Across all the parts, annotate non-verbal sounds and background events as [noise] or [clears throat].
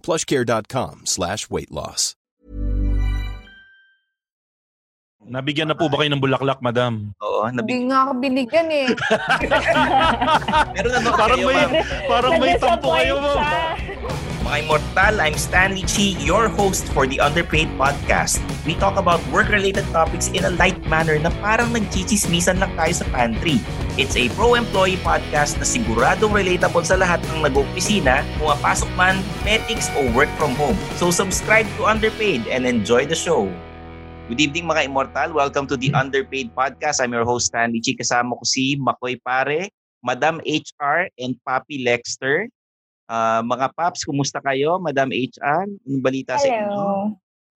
plushcare.com slash weight loss. Nabigyan na po ba kayo ng bulaklak, madam? Oo, nabi- Hindi nga ako binigyan eh. [laughs] Meron na ba Parang kayo, may, ma'am? parang may tampo kayo, ma'am. Mga immortal, I'm Stanley Chi, your host for the Underpaid Podcast. We talk about work-related topics in a light manner na parang nagchichismisan lang tayo sa pantry. It's a pro-employee podcast na siguradong relatable sa lahat ng nag-opisina, pumapasok man, medics, o work from home. So subscribe to Underpaid and enjoy the show. Good evening mga immortal. Welcome to the Underpaid Podcast. I'm your host Stanley Chi. Kasama ko si Makoy Pare, Madam HR, and Papi Lexter. Ah, mga paps, kumusta kayo? Madam HR, anong balita sa inyo? Hello.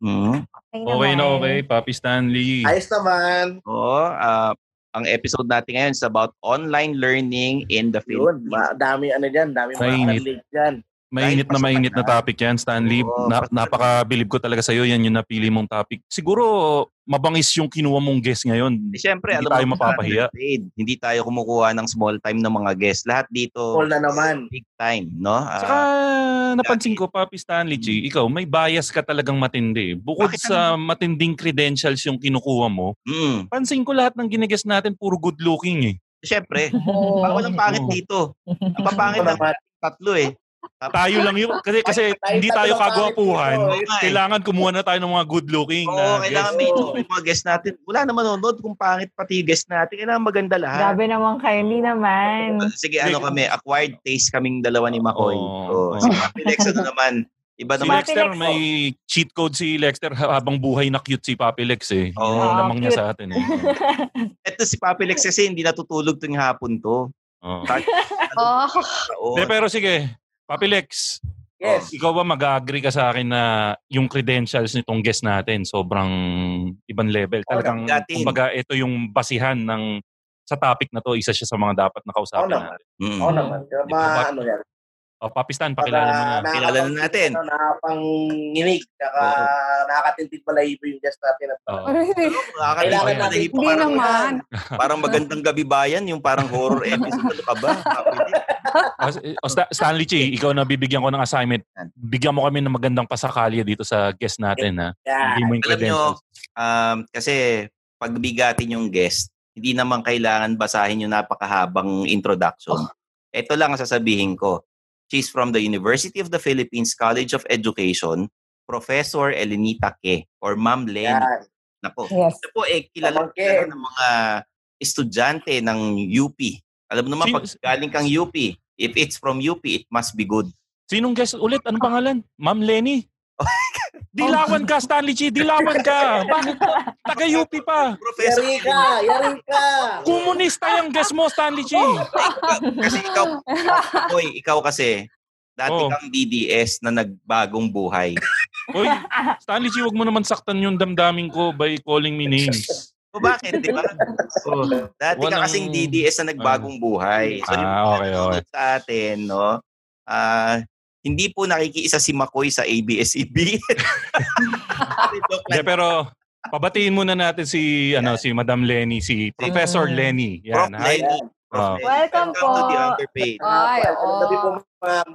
Hmm. Okay, Okay na okay, Papi Stanley. Ayos naman. Oo, ah, ang episode natin ngayon is about online learning in the Yun, Philippines. ma- dami ano dyan, dami mga arlig dyan. Mainit na mainit na topic yan, Stanley. Oo, Na, napakabilib ko talaga sa'yo. Yan yung napili mong topic. Siguro, mabangis yung kinuha mong guest ngayon. Eh, Siyempre, Hindi alam tayo mo, mapapahiya. Hindi tayo kumukuha ng small time ng mga guests. Lahat dito, All na naman. big time, no? Ah, Saka napansin ko, Papi Stanley G, ikaw, may bias ka talagang matindi. Bukod Bakit sa matinding credentials yung kinukuha mo, mm, pansin ko lahat ng ginigest natin puro good looking eh. siyempre, bawal [laughs] ang pangit dito. Ang papangit ng tatlo eh. Tayo lang yun. Kasi, kasi Tayo- hindi tayo kagwapuhan. tayo eh. Kailangan kumuha na tayo ng mga good looking Oo, na kailangan guest. may yung mga guest natin. Wala naman nanonood kung pangit pati guest natin. Kailangan maganda lahat. Grabe naman kayo, hindi naman. Sige, ano kami, acquired taste kaming dalawa ni Makoy. Oo. Oh, si Lex, ano naman, iba Si naman. Lexter, Lex, may cheat code si Lexter habang buhay na cute si Papi Lex eh. Oo. Yung lamang niya cute. sa atin eh. Ito si Papi Lex kasi hindi natutulog tuwing hapon to. Oo. [laughs] Oh. Oo. De, pero sige, Papi Lex, Yes. ikaw ba mag-agree ka sa akin na yung credentials nitong guest natin sobrang ibang level? Talagang, natin. kumbaga, ito yung basihan ng sa topic na to, isa siya sa mga dapat Oo nakausapin naman. natin. Mm. Oo naman. Kaya ma, ano yan. O, Papi Stan, pakilala mo na. Kilala na natin. Ano, nakapang-nginig. Saka nakakatintig balahibo yung guest natin. At, Oo. Nakakalimutan Kailangan na natin- Hindi parang, naman. parang magandang gabi bayan, yung parang horror episode. Ano ka ba? [laughs] O, o, Sta- Stanley Chi, ikaw na bibigyan ko ng assignment. Bigyan mo kami ng magandang pasakalya dito sa guest natin. Ha? yan. Hindi mo yung Alam nyo, um, kasi pag bigatin yung guest, hindi naman kailangan basahin yung napakahabang introduction. Ito lang ang sasabihin ko. She's from the University of the Philippines College of Education, Professor Elenita Ke, or Ma'am Len. Yan. Yes. Nako. Ito po eh, kilala, kilala ng mga estudyante ng UP. Alam mo naman, Sin- pag galing kang UP, if it's from UP, it must be good. Sinong guest ulit? Anong pangalan? Ma'am Lenny? [laughs] Dilawan ka, Stanley Chi. Dilawan ka. Bakit? Taga-UP pa. Professor Yari ka! Yari ka! Komunista yung guest mo, Stanley Chi. kasi ikaw, boy, ikaw kasi, dati Oh. kang DDS na nagbagong buhay. Uy, Stanley Chi, wag mo naman saktan yung damdamin ko by calling me names. O bakit, di ba? So, [laughs] dati ka Walang- kasing DDS na nagbagong buhay. So, Ah, okay, okay. sa atin, no? Ah, hindi po nakikiisa si Makoy sa ABS-CBN. [laughs] Hindi, pero pabatiin muna natin si ano si Madam Lenny, si Professor Mm. Lenny. Prof. Yan. Hi. Lenny. Prof. Oh. Lenny. Welcome to the po. underpaid. Ay, Magandang gabi po, ma'am.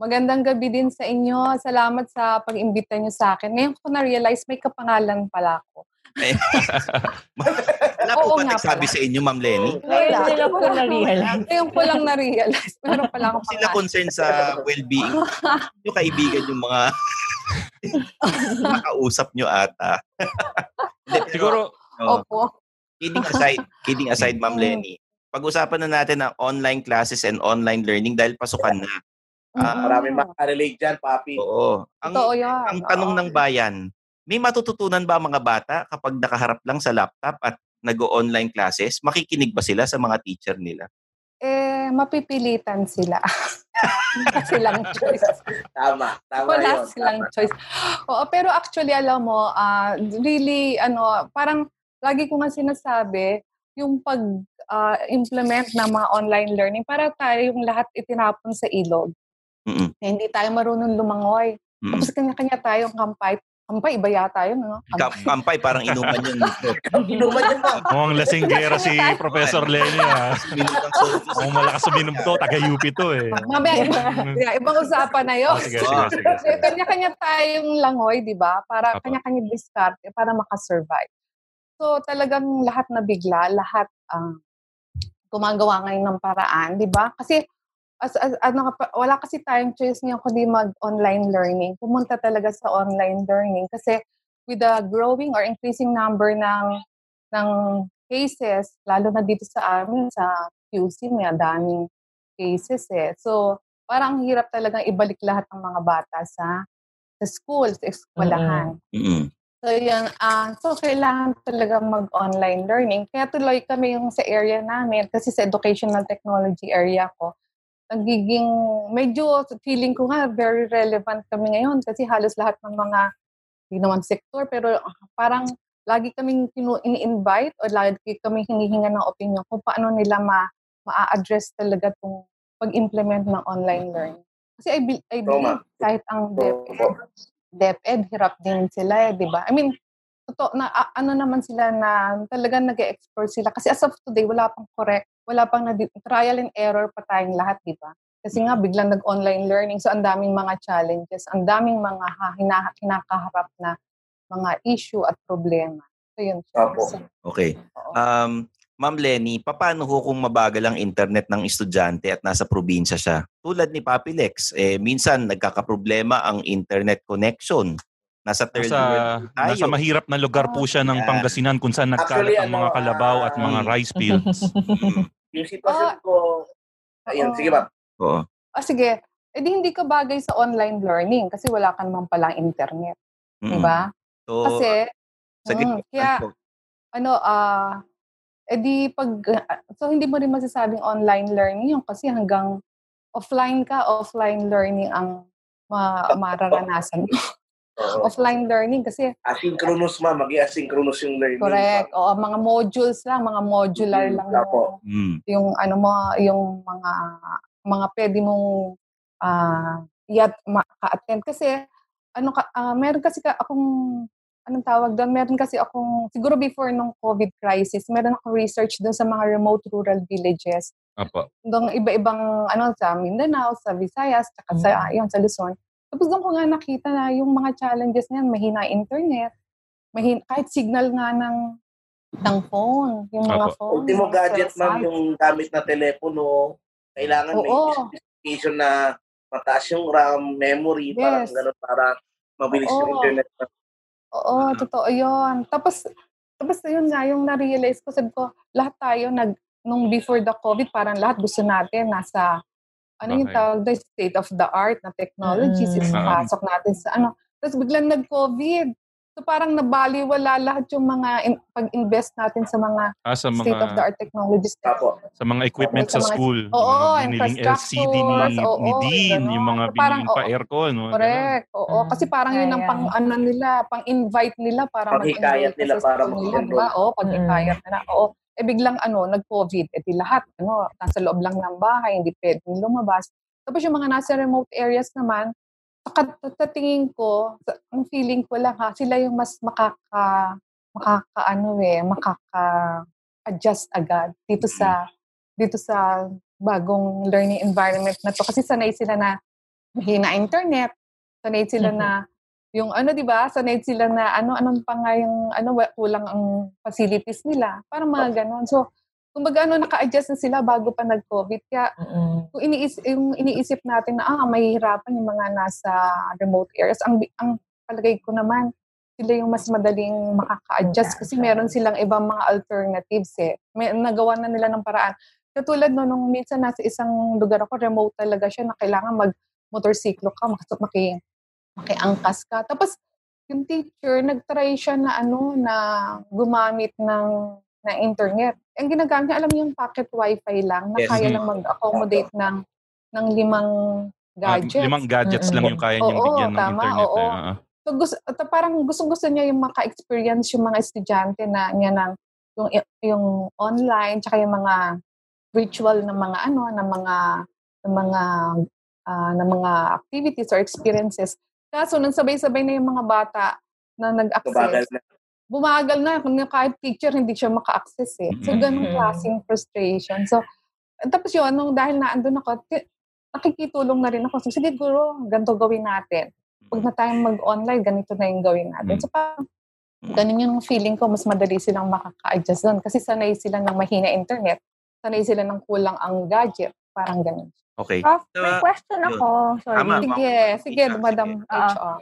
Magandang gabi din sa inyo. Salamat sa pag-imbita niyo sa akin. Ngayon ko na-realize may kapangalan pala ako. [laughs] [laughs] Wala po Oo ba nga nagsabi sa inyo, Ma'am Lenny? Wala. Sila po na-realize. Ngayon ko lang na-realize. [laughs] Meron pala akong Sila concerned sa well-being. [laughs] Yung kaibigan yung mga [laughs] makausap nyo ata. Siguro oh, Opo. kidding aside, kidding aside, Ma'am Mm. Lenny, pag-usapan na natin ang online classes and online learning dahil pasukan na. Ah, Mm. Maraming makarelate dyan, papi. Oo. Ang, Totoo yan. ang tanong Oo. ng bayan, may matututunan ba ang mga bata kapag nakaharap lang sa laptop at nag-online classes? Makikinig ba sila sa mga teacher nila? Eh, mapipilitan sila. [laughs] Wala silang choice. Tama. Tama Wala yun. silang Tama. choice. Oo, pero actually, alam mo, ah, really, ano, parang lagi ko nga sinasabi, yung pag-implement ng mga online learning, para tayong lahat itinapon sa ilog. Mm-mm. Eh, hindi tayo marunong lumangoy. Mm-mm. Tapos kanya-kanya tayong kampay. Kampay, iba yata yun, no? Ka- Kampay, parang inuman yun. [laughs] Inuman yun, ma'am. mukhang lasinggera si Professor Lenny. Ah. [laughs] Minutang sodas. Mukhang malakas suminom to, taga-UP to eh. Mamaya, iba, yeah, ibang usapan na yun. Oh, sige, sige, sige. Kanya-kanya tayong langoy, di ba? Para Apo. kanya-kanya diskarte para makasurvive. So talagang lahat na bigla, lahat ang gumagawa ngayon ng paraan, di ba? Kasi as, as, ano, wala kasi tayong choice ngayon kundi mag-online learning. Pumunta talaga sa online learning kasi with the growing or increasing number ng ng cases, lalo na dito sa amin, sa QC, may daming cases eh. So, parang ang hirap talagang ibalik lahat ng mga bata sa sa school, sa eskwelahan. Mm-mm. So, yan. ah so, kailangan talaga mag-online learning. Kaya tuloy kami yung sa area namin, kasi sa educational technology area ko, nagiging, medyo feeling ko nga, very relevant kami ngayon kasi halos lahat ng mga, hindi naman sektor, pero ah, parang lagi kaming ini-invite o lagi kaming hinihinga ng opinion kung paano nila ma ma-address talaga itong pag-implement ng online learning. Kasi I, be- I believe kahit ang DepEd, DepEd, hirap din sila eh, di ba? I mean, totoo na a- ano naman sila na talagang nag explore sila. Kasi as of today, wala pang correct, wala pang na trial and error pa tayong lahat, di ba? Kasi nga, biglang nag-online learning. So, ang daming mga challenges, ang daming mga ha- hina- kinakaharap na mga issue at problema. So, yun. So, Okay. Um, Ma'am Lenny, paano ho kung mabagal ang internet ng estudyante at nasa probinsya siya? Tulad ni Papi Lex, eh, minsan nagkakaproblema ang internet connection. Nasa third Nasa, world tayo. nasa mahirap na lugar po siya ng Yan. Pangasinan kung saan nagkalat ang mga ano, kalabaw at mga ah, rice fields. [laughs] Yung sitwasyon ko, ayun, Oo. sige ma'am. Oo. Ah, sige. Eh di hindi ka bagay sa online learning kasi wala ka naman palang internet. Di Mm. ba? So, Kasi, sa mm, kaya, ano, ah, eh di pag, so hindi mo rin masasabing online learning yun kasi hanggang offline ka, offline learning ang ma- [laughs] mararanasan. Oo. offline learning kasi, Asynchronous ma'am, maging asynchronous yung learning. correct, o mga modules lang, mga modular Mm, lang opo. yung, Mm. yung ano mo, yung mga, mga pwede mong ah yat maka-attend kasi ano ka ah, meron kasi ka akong anong tawag doon meron kasi akong siguro before nung COVID crisis meron akong research doon sa mga remote rural villages Apo. doon iba-ibang ano sa Mindanao sa Visayas tsaka sa yun, sa Luzon tapos doon ko nga nakita na yung mga challenges niyan mahina internet mahina kahit signal nga ng ng phone yung mga Apo. phone Ultimo gadget ma'am, yung gamit na telepono, kailangan may Oo. specification na mataas yung RAM, memory, parang Yes. gano'n para mabilis yung Oo. internet. Oo, totoo yun. Tapos, tapos yun nga, yung na-realize ko, sabi ko, lahat tayo, nag, nung before the COVID, parang lahat gusto natin nasa, ano yung Okay. tawag doon, state of the art na technologies, Mm. is pasok natin sa ano. Tapos biglang nag-COVID. So parang nabaliwala lahat yung mga in- pag-invest natin sa mga Ah, sa state of the mga art technologies. Sa mga equipment Sa sa mga- school. Oo, Yung mga biniling LCD ni, oo, ni Dean, yung mga ganon. Parang, biniling pa oo. aircon. no? Correct. Oo, Mm. kasi parang yun ang pang ano nila, pang invite nila para ka nila sa para ba? Oo, paghikayat nila. Oo. Eh biglang ano, nag-COVID, eh di lahat, ano, nasa loob lang ng bahay, hindi pwedeng lumabas. Tapos yung mga nasa remote areas naman, sa, sa tingin ko, ang feeling ko lang ha, sila yung mas makaka, makaka ano eh, makaka adjust agad dito sa dito sa bagong learning environment na to kasi sanay sila na mahina internet, sanay sila mm-hmm. na yung ano 'di ba, sanay sila na ano anong pa nga yung ano kulang ang facilities nila, para mga ganon. So kumbaga ano naka-adjust na sila bago pa nag-COVID. Kaya mm-hmm. kung iniisip, yung iniisip natin na ah mahihirapan yung mga nasa remote areas, ang ang palagay ko naman sila yung mas madaling makaka-adjust kasi meron silang ibang mga alternatives eh. May, nagawa na nila ng paraan. Katulad no, nung minsan nasa isang lugar ako, remote talaga siya na kailangan mag-motorsiklo ka, maki, makiangkas ka. Tapos, yung teacher, nag-try siya na ano, na gumamit ng na internet. Ang ginagamit niya, alam yung pocket wifi lang, na yes. kaya lang mag-accommodate ng ng limang gadgets. Uh, limang gadgets mm-hmm. lang yung kaya niyang oo, bigyan ng tama, internet. Oo. Eh. So, gusto, parang gusto-gusto niya yung maka-experience yung mga estudyante na niya ng yung, yung online, tsaka yung mga ritual ng mga ano, ng mga ng mga uh, ng mga activities or experiences. Kaso nang sabay-sabay na yung mga bata na nag-access, bumagal na. Kung kahit teacher, hindi siya maka-access eh. So, ganong klaseng frustration. So, tapos yun, nung dahil na andun ako, nakikitulong na rin ako. So, sige, guro, ganito gawin natin. Huwag na tayong mag-online, ganito na yung gawin natin. So, parang, ganun yung feeling ko, mas madali silang makaka-adjust doon. Kasi sanay sila ng mahina internet. Sanay sila ng kulang ang gadget. Parang ganun. Okay. Prof, may question ako. Sorry. Tama, sige, sige, Madam HR.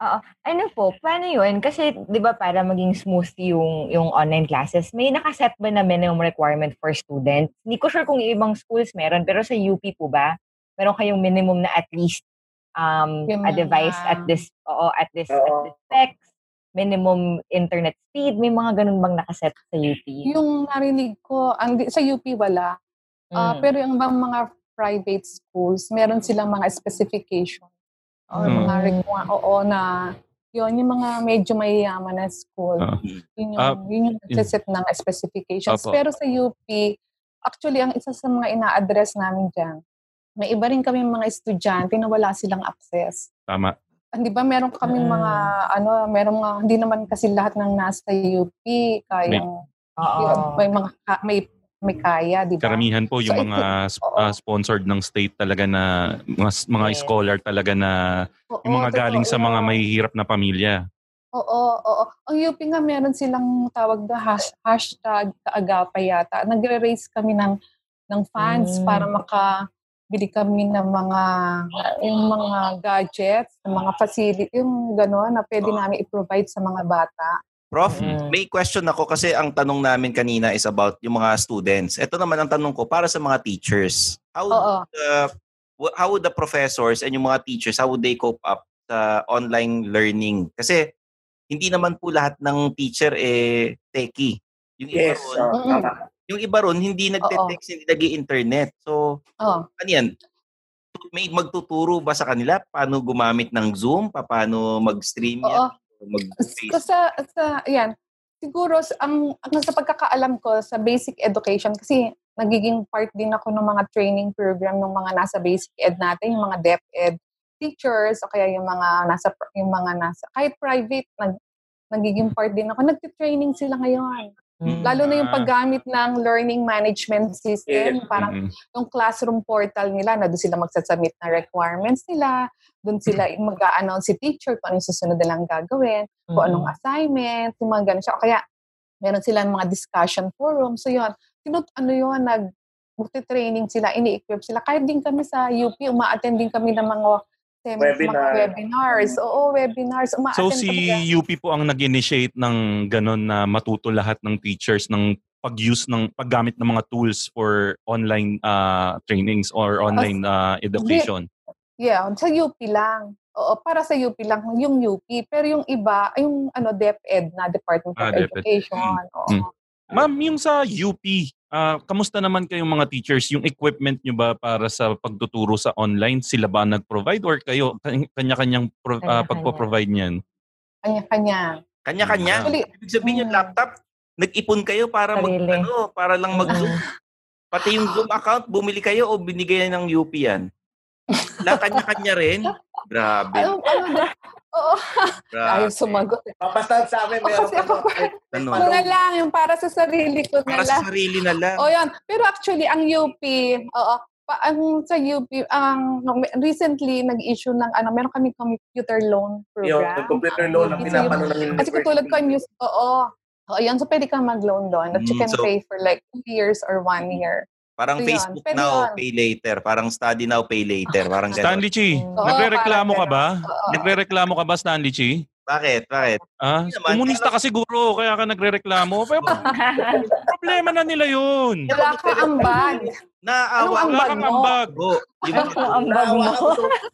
Oo. Ano po, paano yun? Kasi, di ba, para maging smooth yung, yung online classes, may nakaset ba na minimum requirement for students? Hindi ko sure kung ibang schools meron, pero sa UP po ba, meron kayong minimum na at least um, a device at this, oo, at this, at this specs, minimum internet speed, may mga ganun bang nakaset sa UP? Yung narinig ko, ang, sa UP wala. Uh, mm. Pero yung mga private schools, meron silang mga specification or mm. mga requirement, oo, na yun, yung mga medyo mayayaman na school, uh, yun yung, uh, yun yung nagsiset ng specifications. Opo. Pero sa UP, actually, ang isa sa mga ina-address namin dyan, may iba rin kami mga estudyante na wala silang access. Tama. Hindi ba meron kaming mm. mga ano, meron mga hindi naman kasi lahat ng nasa UP kayang may, may mga may may kaya, di ba? Karamihan po yung so, mga uh, sponsored ng state talaga na mga, mga yeah. scholar talaga na oo, yung mga galing sa mga mahihirap na pamilya. Oo, oo. Ang UP nga meron silang tawag na hash, hashtag kaagapay yata. Nagre-raise kami ng ng funds mm. para makabili kami ng mga yung mga gadgets, ng mga facility, yung gano'n na pwede namin i-provide sa mga bata. Prof, mm. may question ako kasi ang tanong namin kanina is about yung mga students. Ito naman ang tanong ko para sa mga teachers. How Oo. the, how would the professors and yung mga teachers, how would they cope up sa online learning? Kasi hindi naman po lahat ng teacher eh techie. Yung iba yes, ron, uh, yung iba ron hindi nagte-text, hindi nag-internet. So, Oo. ano yan? May magtuturo ba sa kanila paano gumamit ng Zoom, paano mag-stream yan? Mag-face? Sa, sa, yan, siguro ang, ang sa pagkakaalam ko sa basic education, kasi nagiging part din ako ng mga training program ng mga nasa basic ed natin, yung mga DepEd teachers o kaya yung mga nasa yung mga nasa kahit private nag nagiging part din ako. Nagte-training sila ngayon Mm. Lalo na yung paggamit ng learning management system, yeah. parang mm-hmm. yung classroom portal nila, na doon sila magsasubmit na requirements nila, doon sila mag-a-announce si teacher kung anong susunod nilang gagawin, mm-hmm. kung anong assignment, yung mga ganun siya. O kaya, meron sila mga discussion forum. So yun, tinut ano yun, nag training sila, ini-equip sila. Kahit din kami sa UP, uma-attend din kami ng mga Webinar. Webinars. Oo, webinars. uma so si UP po ang nag-initiate ng ganun na matuto lahat ng teachers ng pag-use ng paggamit ng mga tools for online uh, trainings or online uh, education. Yeah, sa UP lang. Oo, para sa UP lang yung UP, pero yung iba, yung ano DepEd na Department of ah, Education. Mm. Oo. Mm. Ma'am, yung sa UP, Uh, kamusta naman kayong mga teachers? Yung equipment nyo ba para sa pagtuturo sa online, sila ba nag-provide or kayo kanya-kanyang pro, uh, pagpo-provide niyan? Kanya-kanya. Kanya-kanya? Actually, Ibig sabihin yung mm. laptop, nag-ipon kayo para mag, ano, para lang mag-zoom. [laughs] Pati yung Zoom account, bumili kayo o binigay ng UP yan? Na kanya-kanya rin? [laughs] Grabe. Ano, ano na? Oo. Ayaw sumagot. eh. Papastag sa amin, O, meron kasi ka ako- [laughs] Ano? Ano na lang, yung para sa sarili ko na Para lang. sa sarili na lang. O yan. Pero actually, ang UP, oo, pa, ang sa UP, ang recently nag-issue ng ano, meron kami computer loan Yung program. computer loan na Kasi pinapano ng yung- Kasi katulad ko, yung, oo, oo, yan, so pwede kang mag-loan doon. That you Mm, can so- pay for like two years or one year. Parang yun. Facebook Pwede now, yun. pay later. Parang study now, pay later. Parang ganun. Stanley Chi, Oo, nagre-reklamo ka ba? Oo. Nagre-reklamo ka ba, Stanley Chi? Bakit? Bakit? Ah, Hindi naman, komunista ka siguro, kaya ka nagre-reklamo. Pero [laughs] problema na nila yun. Wala ka ambag. Naawa Anong ambag mo? ambag. ko. Di ba? Ang ambag mo.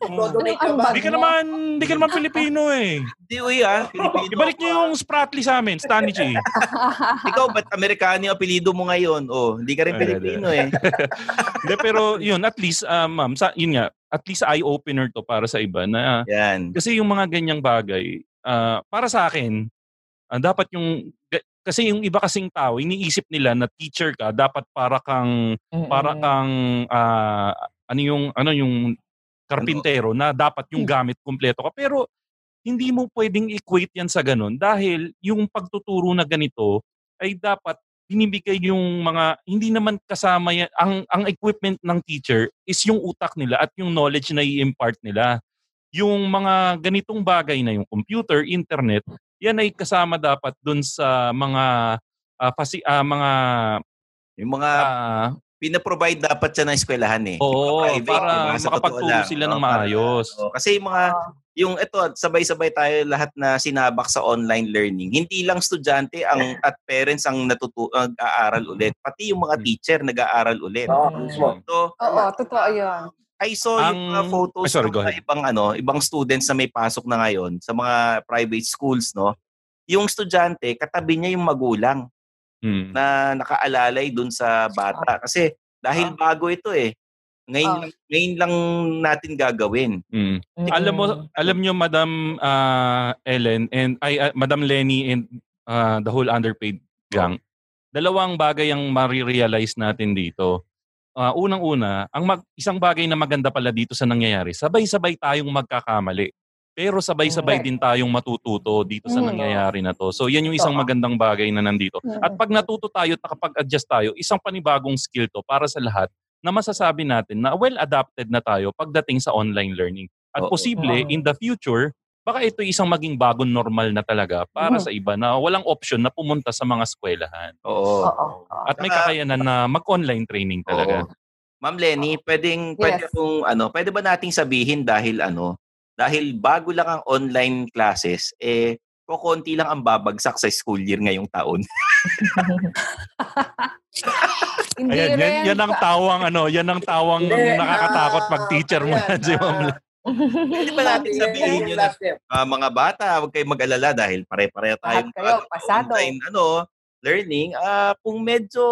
Anong Hindi ka naman, hindi ka naman Pilipino eh. Di uy ah. Pilipino [laughs] Ibalik niyo ah. yung Spratly sa amin, Stanley. [laughs] Ikaw, ba't Amerikano yung apelido mo ngayon? Oh, hindi ka rin Ay, Pilipino eh. [laughs] Hindi, pero yun, at least, ah, ma'am, sa, yun nga, at least eye-opener to para sa iba na Yan. kasi yung mga ganyang bagay, ah, para sa akin, ah, dapat yung, kasi yung iba kasing tao, iniisip nila na teacher ka, dapat para kang para kang ah, ano yung ano yung karpintero na dapat yung gamit kumpleto ka. Pero hindi mo pwedeng equate yan sa ganun dahil yung pagtuturo na ganito ay dapat binibigay yung mga hindi naman kasama yan. Ang ang equipment ng teacher is yung utak nila at yung knowledge na i-impart nila. Yung mga ganitong bagay na yung computer internet yan ay kasama dapat dun sa mga ah, pasi, ah, mga Yung mga ah, pinaprovide dapat siya ng eskwelahan eh. Oo, private, para diba? Makapagturo sila no? ng Para- maayos. Oo, kasi yung mga yung ito sabay-sabay tayo lahat na sinabak sa online learning. Hindi lang estudyante ang at parents ang natutu nag-aaral ulit, pati yung mga Hmm. teacher nag-aaral ulit. Oo, mismo. So, Oo, totoo yun. I saw yung Ang- mga photos Ay, sorry, ng mga ibang ano, ibang students na may pasok na ngayon sa mga private schools, no. Yung estudyante, katabi niya yung magulang Hmm. na nakaalalay dun sa bata kasi dahil bago ito eh. Ngayon Ah. lang, ngayon lang natin gagawin. Mm. Alam mo, alam nyo, Madam ah, Ellen and ay ah, Madam Lenny and ah, the whole underpaid gang. Dalawang bagay ang marirealize natin dito. Ah, unang-una, ang mag, isang bagay na maganda pala dito sa nangyayari, sabay-sabay tayong magkakamali. Pero sabay-sabay din tayong matututo dito sa Mm. nangyayari na to. So yan yung isang magandang bagay na nandito. Mm. At pag natuto tayo at nakapag-adjust tayo, isang panibagong skill to para sa lahat na masasabi natin na well-adapted na tayo pagdating sa online learning. At posible, in the future, baka ito isang maging bagong normal na talaga para Mhm. sa iba na walang option na pumunta sa mga eskwelahan. Oo. Oo. At may kakayanan na mag-online training talaga. Oo. Ma'am Lenny, pwedeng pwede Yes. kung ano, pwede ba nating sabihin dahil ano, dahil bago lang ang online classes, eh kokonti lang ang babagsak sa school year ngayong taon. [laughs] Hindi Ayan, yan, yan ang tawang ano, yan ang tawang nakakatakot ah, pag teacher mo yan si Ma'am ah, Lenny. Pwede ba natin sabihin yun na Last step. ah, mga bata, huwag kayong mag-alala dahil pare-pareho tayong kayo, pasado. online ano, learning. Ah, kung medyo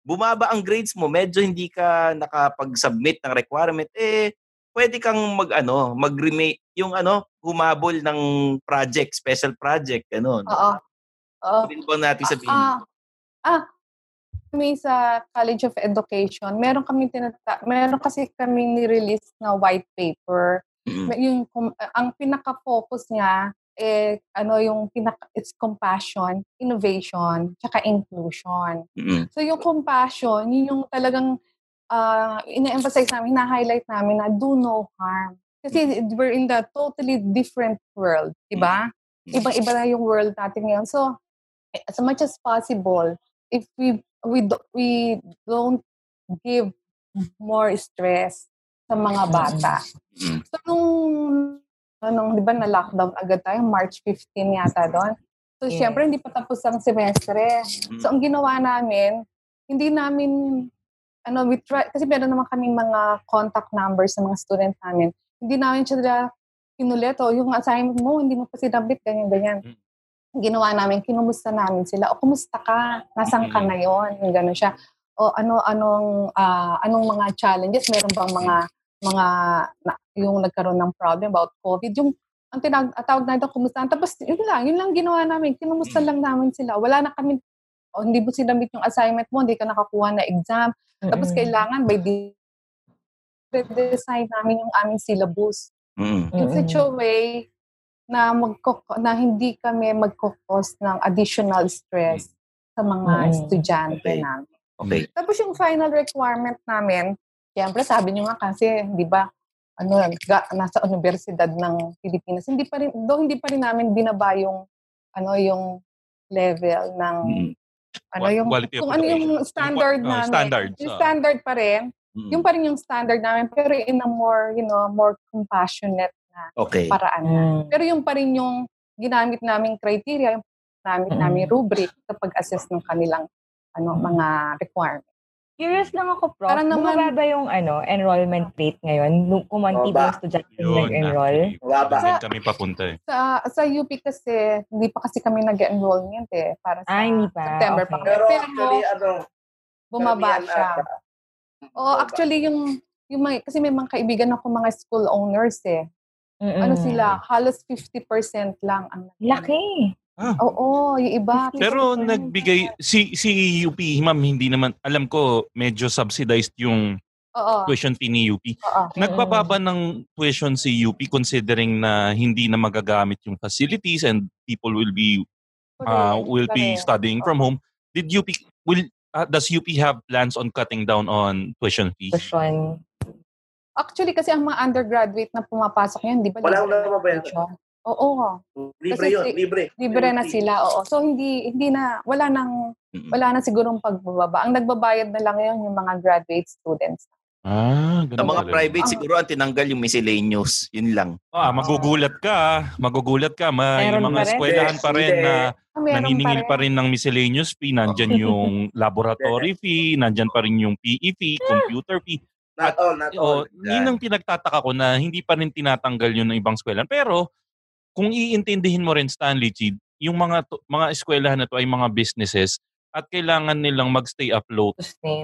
bumaba ang grades mo, medyo hindi ka nakapag-submit ng requirement, eh pwede kang mag ano, mag yung ano, humabol ng project, special project, ano. Oo. Oo. Pwede ba natin sabihin? Ah, ah, kami sa College of Education, meron kami tinata meron kasi kami ni-release na white paper. Mm. May- Yung ang pinaka-focus niya eh ano yung pinaka it's compassion, innovation, tsaka inclusion. Mm. So yung compassion, yun yung talagang uh, ina-emphasize namin, na-highlight namin na do no harm. Kasi we're in the totally different world, di ba? Ibang-iba na yung world natin ngayon. So, eh, as much as possible, if we we do, we don't give more stress sa mga bata. Mm. So, nung, anong, di ba, na-lockdown agad tayo, March 15 yata doon. So, Yes. syempre, hindi pa tapos ang semestre. So, ang ginawa namin, hindi namin, ano, we try, kasi meron naman kaming mga contact numbers sa mga student namin. Hindi namin sila pinulit, o yung assignment mo, hindi mo pa sinabit, ganyan, ganyan. Ginawa namin, kinumusta namin sila, o kumusta ka? Nasaan ka ngayon? Gano'n siya. O ano, anong, ah, anong mga challenges? Meron bang mga, mga, na, yung nagkaroon ng problem about COVID? Yung, ang tinawag, ang tawag na ito, kumusta? Tapos, yun lang, yun lang ginawa namin. Kinumusta lang namin sila. Wala na kami, o hindi mo sinabit yung assignment mo, hindi ka nakakuha na exam. Tapos kailangan by di redesign namin yung aming syllabus. Mm. In such a way na, magko, na hindi kami magkakos ng additional stress sa mga Mm. estudyante Okay. namin. Okay. Tapos yung final requirement namin, siyempre sabi nyo nga kasi, di ba, ano, ga, nasa Universidad ng Pilipinas, hindi pa rin, do hindi pa rin namin binaba yung, ano, yung level ng, Mm. ano, yung, kung ano yung standard Yung oh, namin. standards, Yung ah. standard pa rin, Mm. yung pa rin yung standard namin, pero in a more, you know, more compassionate na Okay. paraan na. Mm. Pero yung pa rin yung ginamit naming criteria, yung ginamit Mm. namin rubric sa pag-assess ng kanilang ano mga requirements. Curious lang ako, Prof. Parang naman- Bumaba ba yung ano, enrollment rate ngayon? Nung kumanti ba estudyante Yun, nag-enroll? Mababa. Doon kami papunta eh. Sa sa UP kasi, hindi pa kasi kami nag-enrollment eh. Para sa Ah, hindi pa. September Okay. pa. Pero Pero, actually, ano, bumaba siya. Oo, actually, yung, yung mga, kasi may mga kaibigan ako mga school owners eh. Mm-mm. Ano sila, halos 50% lang ang Laki. Oo, yung iba. 50%. Pero nagbigay, si, si UP, ma'am, hindi naman, alam ko, medyo subsidized yung Oo. tuition fee ni UP. Oo. Nagbababa ng tuition si UP considering na hindi na magagamit yung facilities and people will be uh, will be studying from home. Did UP will uh, does UP have plans on cutting down on tuition fees? Tuition. Actually, kasi ang mga undergraduate na pumapasok yan, di ba? Walang nababayaran. Oo. Libre Kasi yun, libre. Libre na sila, oo. So hindi hindi na wala nang wala na sigurong pagbababa. Ang nagbabayad na lang ngayon yung mga graduate students. Ah, Sa ganun mga pala. private, Ah. siguro ang tinanggal yung miscellaneous. Yun lang. Ah, magugulat ka. Magugulat ka. May Meron mga pa rin? eskwelahan pa rin Hindi. na Ah, naniningil pa pa rin ng miscellaneous fee. Nandyan [laughs] yung laboratory fee, nandyan pa rin yung PE fee, computer fee. Not all, not all. O, yun ang pinagtataka ko na hindi pa rin tinatanggal yun ng ibang eskwelahan. Pero, kung iintindihin mo rin, Stanley Chid, yung mga to- mga eskwelahan na to ay mga businesses at kailangan nilang magstay afloat.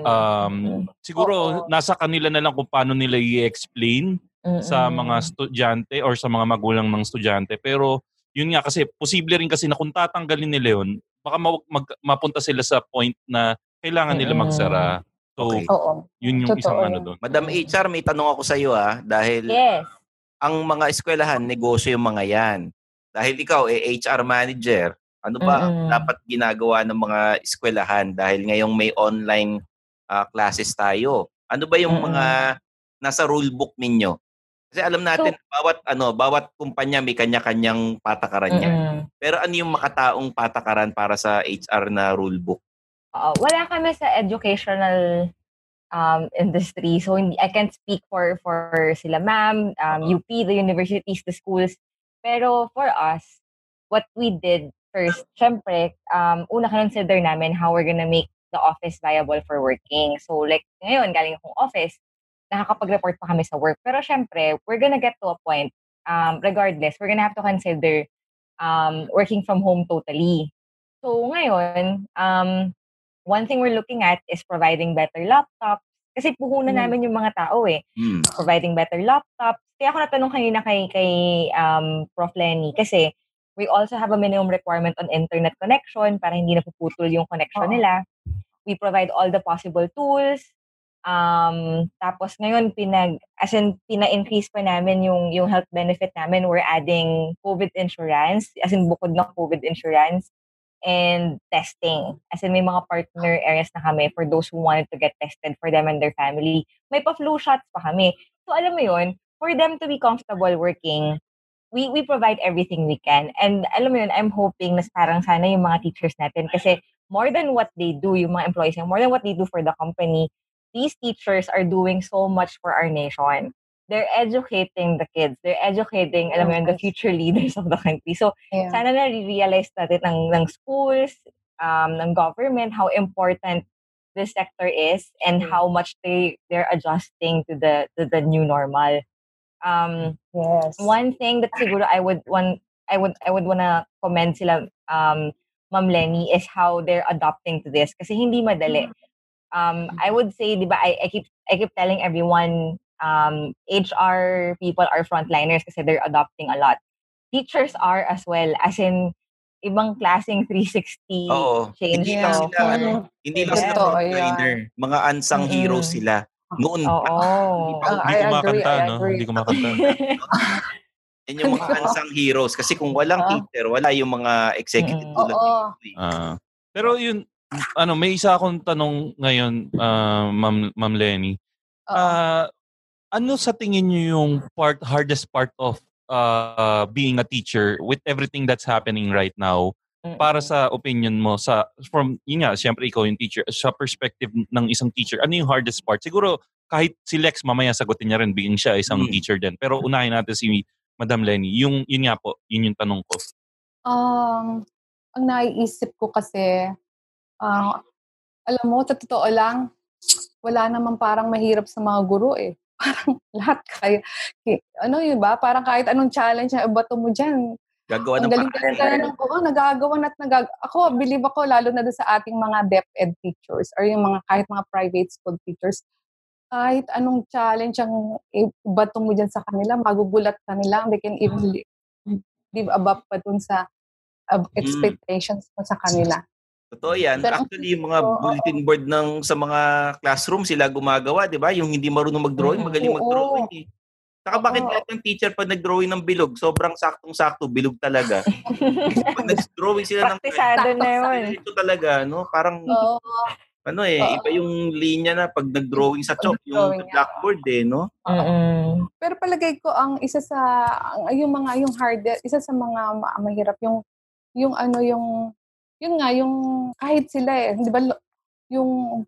Um, siguro, Oo. nasa kanila na lang kung paano nila i-explain sa Mm-mm. mga estudyante or sa mga magulang ng estudyante. Pero, yun nga kasi, posible rin kasi na kung tatanggalin nila yun, baka ma- mag- mapunta sila sa point na kailangan nila Mm-mm. So, Okay. Oo. yun yung Totoo isang ano doon. Madam HR, may tanong ako sa iyo ah, dahil Yes. ang mga eskwelahan, negosyo yung mga yan. Dahil ikaw, eh, HR manager, ano ba Mm-mm. dapat ginagawa ng mga eskwelahan dahil ngayong may online ah, classes tayo? Ano ba yung Mm-mm. mga nasa rulebook ninyo? Kasi alam natin, bawat ano, bawat kumpanya may kanya-kanyang patakaran niya. Mm-mm. Pero ano yung makataong patakaran para sa HR na rulebook? Oo, wala kami sa educational um, industry. So, hindi, I can't speak for for sila ma'am, um, UP, the universities, the schools. Pero for us, what we did first, syempre, um, una consider namin how we're gonna make the office viable for working. So, like, ngayon, galing akong office, nakakapag-report pa kami sa work. Pero syempre, we're gonna get to a point, um, regardless, we're gonna have to consider um, working from home totally. So, ngayon, um, one thing we're looking at is providing better laptops. Kasi puhunan Mm. namin yung mga tao eh. Hmm. Providing better laptops. Kaya ako natanong kanina kay, kay um, Prof. Lenny kasi we also have a minimum requirement on internet connection para hindi napuputol yung connection Oo. nila. We provide all the possible tools. Um, tapos ngayon, pinag, as in, pina-increase pa namin yung, yung health benefit namin. We're adding COVID insurance, as in bukod na COVID insurance and testing. As in, may mga partner areas na kami for those who wanted to get tested for them and their family. May pa-flu shots pa kami. So, alam mo yun, for them to be comfortable working, we we provide everything we can. And alam mo yun, I'm hoping na parang sana yung mga teachers natin kasi more than what they do, yung mga employees, more than what they do for the company, these teachers are doing so much for our nation. They're educating the kids. They're educating, alam mo yun, the future leaders of the country. So, Yeah. sana na-realize natin ng, ng schools, um, ng government, how important this sector is and Mm. how much they they're adjusting to the to the new normal. Um, Yes. one thing that siguro I would one I would I would wanna commend sila um Ma'am Lenny is how they're adopting to this kasi hindi madali. Um I would say 'di ba I, I keep I keep telling everyone um HR people are frontliners kasi they're adopting a lot. Teachers are as well as in ibang klaseng 360 Oo. change Hindi to. sila, ano, hindi lang sila frontliner. Mga unsung Mm-mm. heroes sila. Noon [laughs] pa. Oo. Ah, Hindi I kumakanta, no? Hindi kumakanta. [laughs] Yan yung mga unsung heroes. Kasi kung walang Ah. teacher, wala yung mga executive Mm. tulad. Ah. pero yun, ano, may isa akong tanong ngayon, ah, Ma'am, Ma'am Lenny. Oo. Ano sa tingin niyo yung part hardest part of uh, being a teacher with everything that's happening right now Mm-mm. para sa opinion mo sa from yun nga syempre ikaw yung teacher sa perspective ng isang teacher ano yung hardest part siguro kahit si Lex mamaya sagutin niya rin being siya isang Mm. teacher din pero unahin natin si Madam Lenny yung yun nga po yun yung tanong ko Um, ang naiisip ko kasi, ah, alam mo, sa totoo lang, wala naman parang mahirap sa mga guro eh. Parang [laughs] lahat kaya. ki- Ano yun ba? Parang kahit anong challenge na ibato mo dyan. Gagawa Ang ng galing paraan. galing ng oo, nagagawa at nagag... Ako, believe ako, lalo na doon sa ating mga DepEd teachers or yung mga kahit mga private school teachers, kahit anong challenge ang ibato mo dyan sa kanila, magugulat ka nila. They can even li- live above pa dun sa uh, expectations mo sa kanila. Totoo yan. Pero Actually, yung mga oo, bulletin board ng sa mga classroom sila gumagawa, di ba? Yung hindi marunong mag-drawing, Mm. magaling Oo. mag-drawing eh. Saka bakit kahit ng teacher pag nag-drawing ng bilog, sobrang saktong-sakto, bilog talaga. [laughs] pag nag-drawing sila ng Praktisado na yun. ito talaga, no? Parang, Oo. ano eh, Oo. iba yung linya na pag nag-drawing sa chalk, yung sa blackboard eh, no? Mm-mm. Pero palagay ko ang isa sa ang yung mga yung hard isa sa mga ma- mahirap yung yung ano yung yun nga yung kahit sila eh, 'di ba yung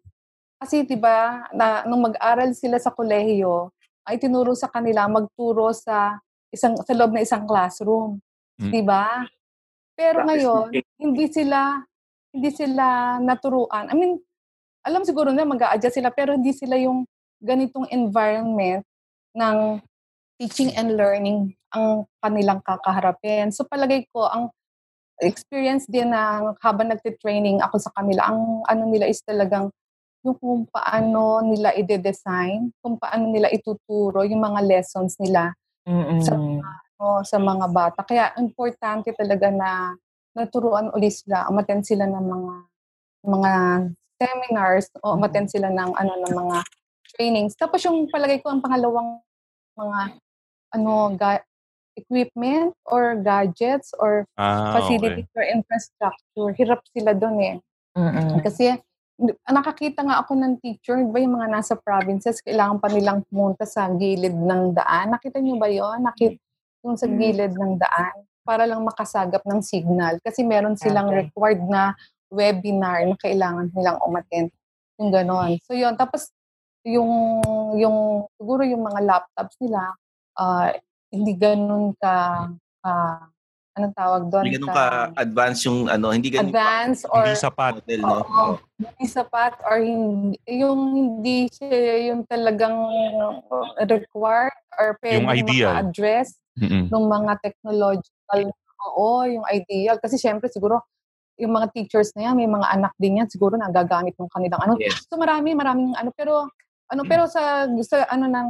kasi 'di ba na nung mag-aral sila sa kolehiyo ay tinuro sa kanila magturo sa isang sa loob ng isang classroom, Mm. 'di ba? Pero Practice ngayon hindi sila hindi sila naturuan. I mean, alam siguro na mag-a-adjust sila pero hindi sila yung ganitong environment ng teaching and learning ang kanilang kakaharapin. So palagay ko ang experience din na habang nagte-training ako sa kanila, ang ano nila is talagang yung kung paano nila ide-design, kung paano nila ituturo yung mga lessons nila Mm-mm. sa o sa mga bata. Kaya importante talaga na naturuan ulit sila, umattend sila ng mga mga seminars o umattend sila ng ano ng mga trainings. Tapos yung palagay ko ang pangalawang mga ano ga- equipment or gadgets or ah okay facilities or infrastructure. Hirap sila doon eh. Mm-mm. Kasi n- nakakita nga ako ng teacher, di ba yung mga nasa provinces, kailangan pa nilang pumunta sa gilid ng daan. Nakita niyo ba yon? Nakita yung sa gilid ng daan para lang makasagap ng signal. Kasi meron silang Okay. required na webinar na kailangan nilang umattend. Yung ganon. So yun. Tapos yung, yung siguro yung mga laptops nila, ah, hindi ganun ka, ah, anong tawag doon? Hindi ganun ka-advance yung, ano, hindi ganun advance or hindi sapat model, no? Oo. hindi sapat or hindi, yung hindi siya yung talagang required or pwede Yung ideal. address Mm-mm. ng mga technological oo yung ideal kasi syempre siguro yung mga teachers na yan may mga anak din yan siguro na gagamit ng kanilang ano Yes. so marami maraming ano pero ano pero sa sa ano ng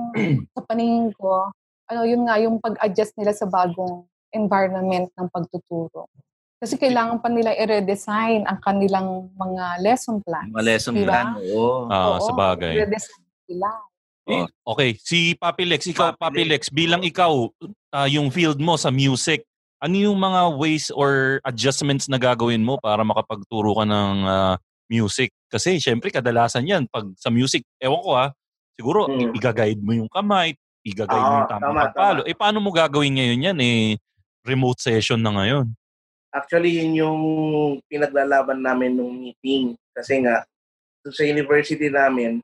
sa paningin ko ano yun nga yung pag-adjust nila sa bagong environment ng pagtuturo kasi kailangan pa nila i-redesign ang kanilang mga lesson plan Mga lesson Diba? plan, oo. Ah, Oo, sa bagay. i-redesign nila Eh, okay, si Papi Lex, ikaw Papi Papi Lex, bilang ikaw ah, yung field mo sa music, ano yung mga ways or adjustments na gagawin mo para makapagturo ka ng ah, music? Kasi syempre kadalasan yan pag sa music, ewan ko ha, siguro Hmm. i-guide mo yung kamay, i-guide mo yung tamang tama, pagpalo. Eh paano mo gagawin ngayon yan eh remote session na ngayon? Actually, yun yung pinaglalaban namin nung meeting. Kasi nga, sa university namin,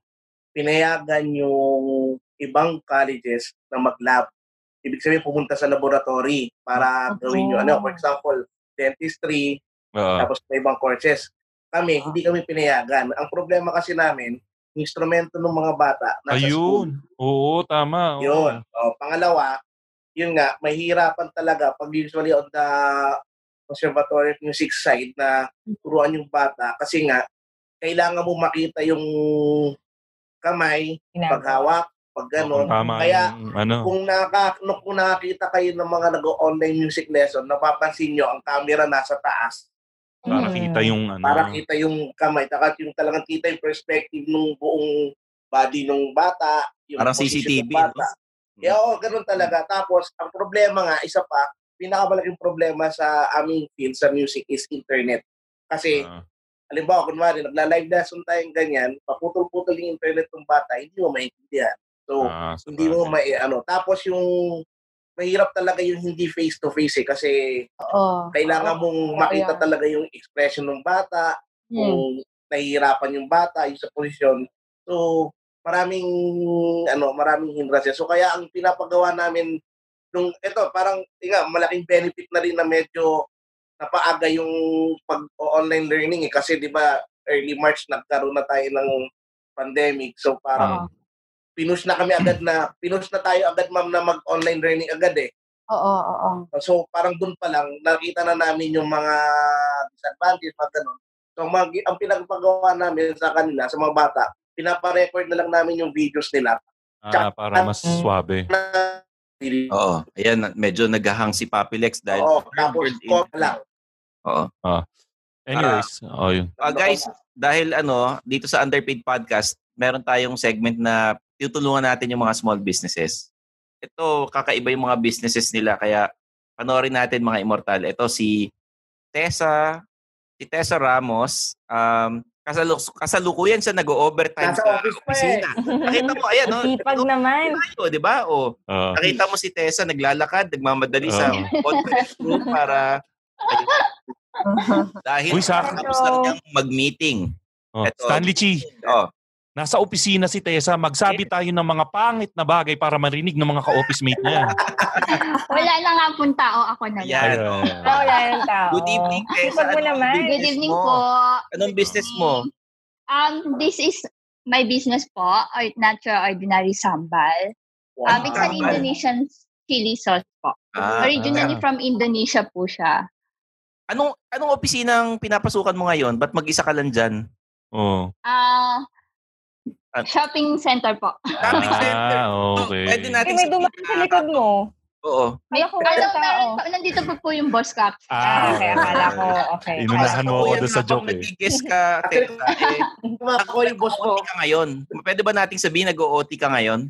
pinayagan yung ibang colleges na mag-lab. Ibig sabihin, pumunta sa laboratory para gawin yung ano. For example, dentistry, Ah, tapos may ibang courses. Kami, hindi kami pinayagan. Ang problema kasi namin, instrumento ng mga bata nasa school. ayun. Oo, tama. oo. Yun. O, pangalawa, yun nga, mahirapan talaga pag usually on the conservatory of music side na turuan yung bata kasi nga, kailangan mo makita yung kamay, paghawak, pag gano'n. Tama Kaya, yung ano. kung, naka, no, kung nakakita kayo ng mga nag-online music lesson, napapansin nyo, ang camera nasa taas. Para Mm. kita yung ano. Para kita yung kamay, takat yung talagang kita yung perspective ng buong body ng bata, yung Parang CCTV, ng bata. no? Eh, oo, ganun talaga. Tapos, ang problema nga, isa pa, pinakamalaking problema sa aming field, sa music, is internet. Kasi, Ah. halimbawa, kunwari, nagla-live lesson tayong ganyan, paputol-putol yung internet ng bata, hindi mo maintindihan. So, Ah, sa hindi mo may, ano. Tapos yung, mahirap talaga yung hindi face-to-face eh, kasi Oo. kailangan mong makita yeah. talaga yung expression ng bata, Hmm. kung nahihirapan yung bata, yung sa posisyon. So, maraming, ano, maraming hindrance. So, kaya ang pinapagawa namin, nung, ito, parang, nga, malaking benefit na rin na medyo napaaga yung pag-online learning eh. Kasi, di ba, early March nagkaroon na tayo ng pandemic. So, parang, pinush na kami agad na, [clears throat] pinush na tayo agad, ma'am, na mag-online learning agad eh. Oo, oo. So parang doon pa lang, nakita na namin yung mga disadvantage, mga ganun. So mag, ang pinagpagawa namin sa kanila, sa mga bata, pinapa-record na lang namin yung videos nila. Ah, para mas Mm. swabe. Na, Oo. Ayan, medyo naghahang si Papi Lex dahil Oo, tapos call lang. Oo. Anyways, oh, yun. Ah, guys, dahil ano, dito sa Underpaid Podcast, meron tayong segment na tutulungan natin yung mga small businesses. Ito, kakaiba yung mga businesses nila, kaya panoorin natin mga immortal. Ito si Tessa, si Tessa Ramos, um, kasalu kasalukuyan siya nag-overtime sa pa eh. opisina. [laughs] Nakita mo, ayan, no? Sipag naman. Tayo, di ba? O, Ah. nakita mo si Tessa naglalakad, nagmamadali sa Oo. conference room para [laughs] dahil Uy, sa- tapos na niyang mag-meeting. Oh, Eto. Stanley Chi, Oh, nasa opisina si Tessa, magsabi tayo ng mga pangit na bagay para marinig ng mga ka-office mate niya. [laughs] Wala na nga pong tao, ako na lang. Ayan. Ayun. Ah, wala ng tao. Good evening, Tessa. Anong naman. Good evening mo? po. Anong business mo? Um, this is my business po, or Natural Ordinary Sambal. Um, it's an. Indonesian chili sauce po. Ah, Originally from Indonesia po siya. Anong anong opisinang pinapasukan mo ngayon? Ba't mag-isa ka lang dyan? Oh. Ah, Ah. shopping center po. Shopping center. Ah, So, okay. Pwede Eh, natin may dumaan sa likod mo. Oo. Ko Alam, walang tao. meron pa, nandito pa po yung boss cap. Ah, okay. Akala ko, okay. Inunahan mo ako doon sa joke eh. nag-guess ka, Tessa, [laughs] eh, Ako yung boss ko. ka ngayon. Pwede ba nating sabihin nag-OT ka ngayon?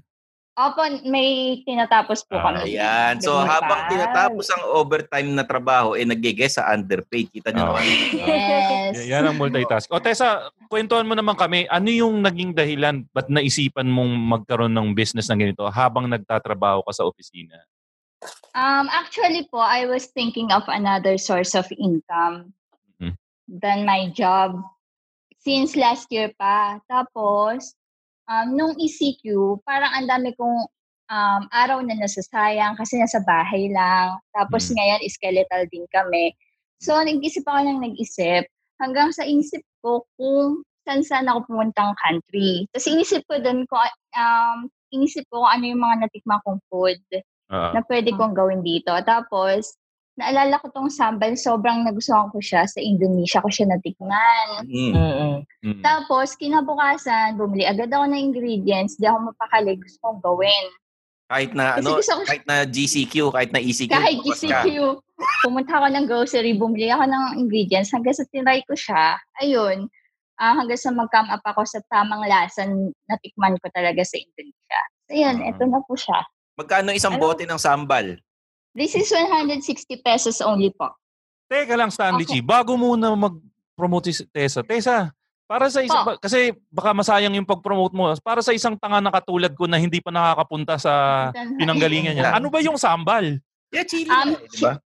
Opo, may tinatapos po Ah, kami. Ayan. So Ganun habang pa. tinatapos ang overtime na trabaho, eh nag-guess sa underpaid. Kita nyo Oo. naman. Yes. Y- Yan ang multitask. O Tessa, kwentuhan mo naman kami, ano yung naging dahilan ba't naisipan mong magkaroon ng business na ganito habang nagtatrabaho ka sa opisina? Um, actually po, I was thinking of another source of income Mhm. than my job since last year pa. Tapos, um, nung ECQ, parang ang dami kong um, araw na nasasayang kasi nasa bahay lang. Tapos Mhm. ngayon, skeletal din kami. So, nag-isip ako ng nag-isip hanggang sa inisip ko kung saan saan ako pumuntang country. Tapos inisip ko doon kung um, inisip ko ano yung mga natikman kong food Ah, na pwede kong gawin dito. Tapos, naalala ko tong sambal, sobrang nagustuhan ko siya. Sa Indonesia ko siya natikman. Mm. Mm-mm. mm. Tapos, kinabukasan, bumili agad ako ng ingredients. Di ako mapakali. Gusto kong gawin. Kahit na Kasi ano, ko- kahit na GCQ, kahit na ECQ. Kahit bukas ka. GCQ, pumunta ako ng grocery, bumili ako ng ingredients. Hanggang sa tinry ko siya, ayun, ah, hanggang sa mag-come up ako sa tamang lasa na tikman ko talaga sa Indonesia. So, yun, Ah. eto na po siya. Magkano isang Ano? bote ng sambal? This is 160 pesos only po. Teka lang, Stanley Okay. Chi, bago muna mag-promote si Tessa. Tessa, para sa isa, Po. ba- kasi baka masayang yung pag-promote mo. Para sa isang tanga na katulad ko na hindi pa nakakapunta sa [laughs] pinanggalingan niya. Ano ba yung sambal? Yeah, chili. Um, eh, di ba?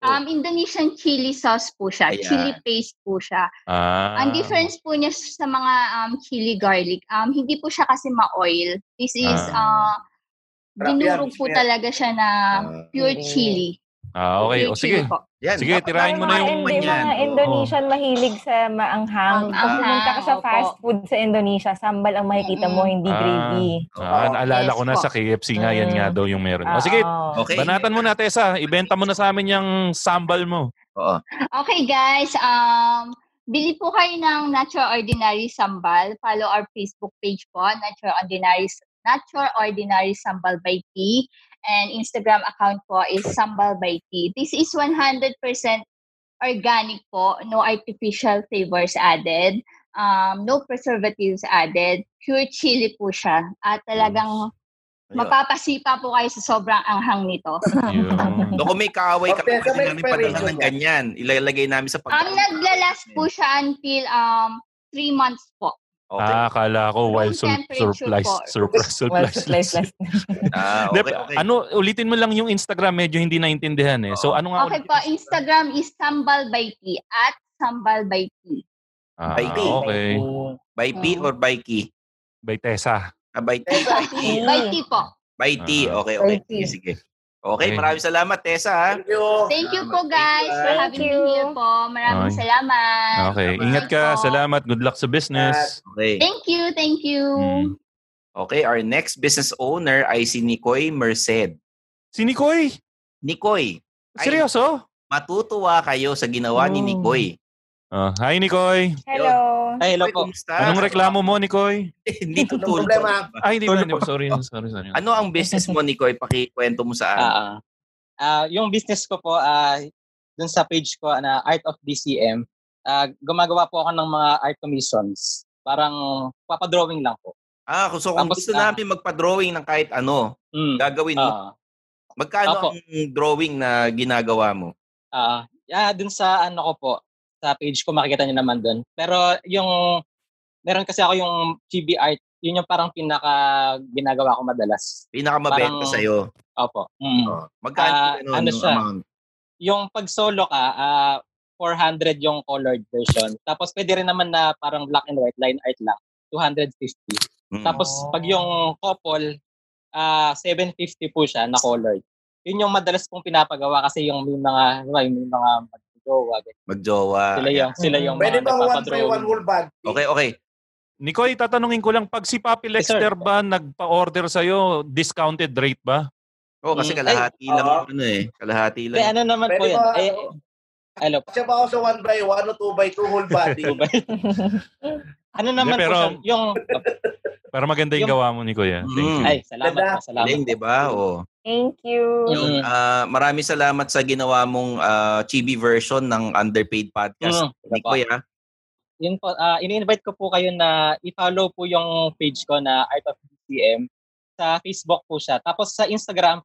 Um, Indonesian chili sauce po siya. Ayan. Chili paste po siya. Ah. Ang difference po niya sa mga um, chili garlic, um, hindi po siya kasi ma-oil. This is, uh, Sarap yan, dinurog po talaga siya na pure Mm. chili. Ah, okay. Pure O sige. chili po. Yan. Sige, tirahin mo na Mga yung Hindi, yan. mga Indonesian mahilig sa maanghang. Ang Pag pumunta ka sa fast food sa Indonesia, sambal ang makikita mo, hindi Ah. gravy. Ah, naalala Yes ko na po. sa KFC nga, yan nga daw yung meron. O sige. Okay. banatan mo na, Tessa. Ibenta mo na sa amin yung sambal mo. Oo. Okay guys, um, bili po kayo ng Natural Ordinary Sambal. Follow our Facebook page po, Natural Ordinary Natural Ordinary Sambal by T. And Instagram account po is Sambal by T. This is 100% organic po, no artificial flavors added. um, no preservatives added. Pure chili po siya. At talagang Ayun. mapapasipa po kayo sa sobrang anghang nito. [laughs] So kung may kaaway ka, Okay, pwede namin padala expiration ng ganyan. Ilalagay namin sa Ang pagkain. naglalast po siya until um, three months po. Okay. Ah, akala ko while sur- surprise, surprise, surprise. slice. [laughs] Ah, okay, okay. Ano, ulitin mo lang yung Instagram, medyo hindi naintindihan eh. So, ano nga Okay ulit po, Instagram is Sambal by T at Sambal by T. Ah, By T. okay. By P or by key? By Tessa. Ah, by T. By T. Po. By T. Ah. Okay, okay. Sige. Okay, Okay. maraming salamat, Tessa. ha? Thank you. Thank you po guys for Thank having you. me here po. Maraming Okay. salamat. Okay. Salamat. Ingat ka. Salamat. Good luck sa business. Okay. Thank you, thank you. Hmm. Okay, our next business owner ay si Nicoy Merced. Si Nikoy. Nicoy, Ay. Seryoso? matutuwa kayo sa ginawa ni Oh. Nicoy. Ah, hi, Nikoy. Hello. Ay, hello Nicoy, po. kumusta? Anong reklamo mo, Nikoy? [laughs] Hindi Anong tutulog. problema? Ay, hindi ba? Sorry, sorry, sorry. Ano ang business mo, Nicoy? Pakikwento mo sa amin. Ah, ah. Ah, yung business ko po, ah, dun sa page ko na Art of DCM, ah, gumagawa po ako ng mga art commissions. Parang papadrawing lang po. Ah, so kung Tapos, gusto ah, namin magpa-drawing ng kahit ano, Mm. gagawin mo. Ah, Magkano Opo. ang drawing na ginagawa mo? ah, yeah, dun sa ano ko po, sa page ko makikita niyo naman dun. Pero yung meron kasi ako yung chibi art, yun yung parang pinaka ginagawa ko madalas. Pinakamabenta Parang- sa'yo. Opo. Mm. Oh. Magkano Ah, ano, ano yung siya? amount? yung pag solo ka, ah 400 yung colored version. Tapos pwede rin naman na parang black and white line art lang, 250. Mm. Tapos pag yung couple, ah 750 po siya na colored. Yun yung madalas pong pinapagawa kasi yung may mga, may mga magjowa. Magjowa. Sila yung, sila yung Pwede mga bang one by one whole body? Okay, okay. Nikoy, tatanungin ko lang, pag si Papi Yes. Lexter ba nagpa-order sa'yo, discounted rate ba? Oh, kasi Mm, kalahati lang oo. yung ano eh. Kalahati lang. Hindi, ano naman po Pwede yan. ba, Eh, po. Siya ba ako sa one by one o two by two whole body? [laughs] [laughs] ano naman Hindi, pero- po siya, yung, Pero maganda yung Yung- gawa mo, Nikoy. ah. Thank you. Mm. ay, salamat Ganda. po, salamat. Galing, di ba? Oh. Thank you. Mm. Yun, ah, maraming salamat sa ginawa mong ah, chibi version ng Underpaid Podcast. Mm, Ni Kuya. yun po, ah, ini-invite ko po kayo na i-follow po yung page ko na Art of DCM. Sa Facebook po siya. Tapos sa Instagram,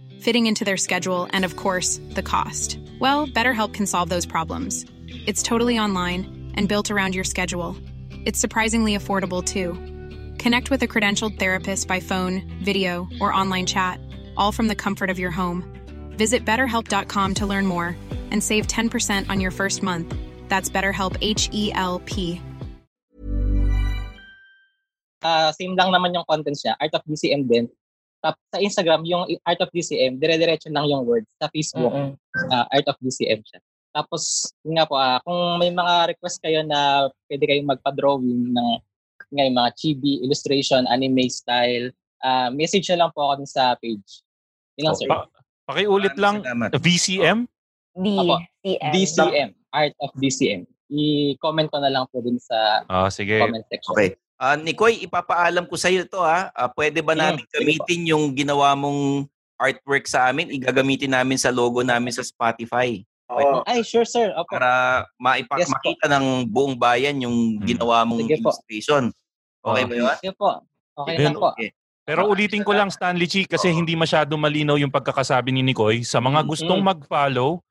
fitting into their schedule, and of course, the cost. Well, BetterHelp can solve those problems. It's totally online and built around your schedule. It's surprisingly affordable too. Connect with a credentialed therapist by phone, video, or online chat, all from the comfort of your home. Visit betterhelp.com to learn more and save 10% on your first month. That's BetterHelp H E L P. ah, same lang naman yung content niya, Art of DCM din. Tapos sa Instagram, yung Art of DCM, dire-diretso lang yung words. Sa Facebook, Mm-mm. ah, Art of DCM siya. Tapos, yun nga po, ah, kung may mga request kayo na pwede kayong magpa-drawing ng nga, yung mga chibi, illustration, anime style, ah, message na lang po ako dun sa page. Yun lang, sir. Pa- pakiulit lang, Salamat. VCM? Apo. DCM. DCM, Art of DCM. I-comment ko na lang po dun sa Ah, sige. comment section. Okay. Ah, Nikoy, ipapaalam ko sa iyo to ha. Ah, pwede ba Mm, namin po. gamitin yung ginawa mong artwork sa amin? Igagamitin namin sa logo namin sa Spotify Oo. Ay, sure, sir. Opo. para maipa- Yes po. makita ng buong bayan yung Mm. ginawa mong Sige po. illustration. Okay Ah. ba yun? Sige po. Okay Yun, lang po. Okay. Pero ulitin ko lang, Stanley Chi, kasi Oo. hindi masyado malinaw yung pagkakasabi ni Nikoy. Sa mga Mm, gustong mm. mag-follow,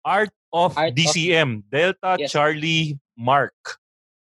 Art of Art of- DCM, Delta Yes. Charlie Mark.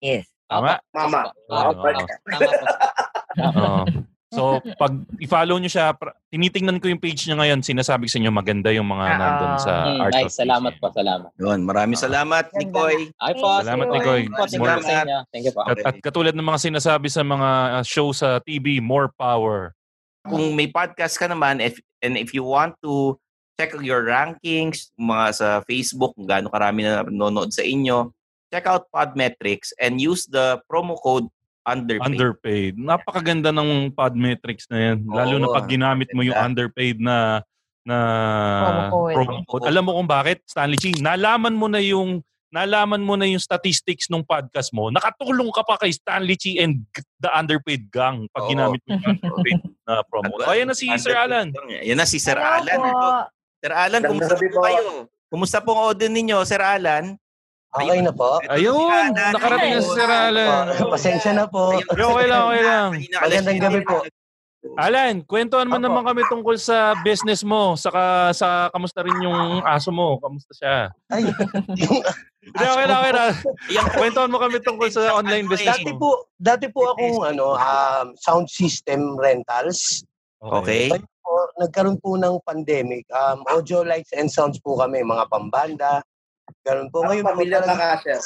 Yes. Tama? Mama. Opo. Tama po. So, pag i-follow nyo siya, pra- tinitingnan ko yung page niya ngayon, sinasabi ko sa inyo maganda yung mga Ah, nandun sa Hmm, Art nice, of salamat po, salamat. Yun, maraming Ah. salamat, Ganda. Nikoy. Ay po, Salamat, sige. Nicoy. Po, Thank po. Thank you po. At, at katulad ng mga sinasabi sa mga uh, show sa TV, more power. Kung may podcast ka naman, if, and if you want to check your rankings, mga sa Facebook, kung gaano karami na nanonood sa inyo, check out Podmetrics and use the promo code underpaid. Underpaid. Napakaganda ng Podmetrics na yan. Lalo na Oo, pag ginamit mo yung underpaid na na Promo code. promo code. Alam mo kung bakit, Stanley Chi? Nalaman mo na yung nalaman mo na yung statistics ng podcast mo. Nakatulong ka pa kay Stanley Chi and g- the underpaid gang pag Oo. ginamit mo yung [laughs] underpaid na promo. O, ayan na si Sir Alan. eh. Yan na si Sir Hello Alan. po. Sir Alan, kumusta po po. kayo? Kumusta pong audio ninyo, Sir Alan? Okay na po. Ayun, nakarating na si Sir Alan. Pasensya na po. Ayun, Okay, okay lang, okay lang. Magandang gabi po. Alan, kwentuhan mo naman kami tungkol sa business mo, saka sa kamusta rin yung aso mo, kamusta siya? Ay, yung Hindi, okay lang, okay lang. Yan, Kwentuhan mo kami tungkol sa online business dati mo. po, dati po akong ano, um, sound system rentals. Okay. Ngayon po, nagkaroon po ng pandemic. Um, audio lights and sounds po kami, mga pambanda. Ganun po. Ngayon po, Pamilya na talagang- kasya.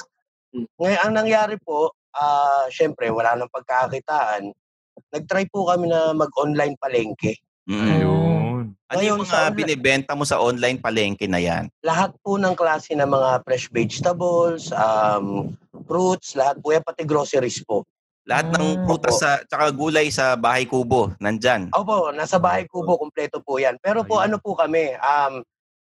ngayon, ang nangyari po, ah syempre, wala nang pagkakakitaan. Nag-try po kami na mag-online palengke. Mm. Ayun. Ano yung mga online- binibenta mo sa online palengke na yan? lahat po ng klase ng mga fresh vegetables, um, fruits, lahat po yan, pati groceries po. Lahat ng Mm. prutas sa tsaka gulay sa bahay kubo, nandyan. Opo, nasa bahay ko po, kumpleto po yan. Pero po Ayun. ano po kami, um,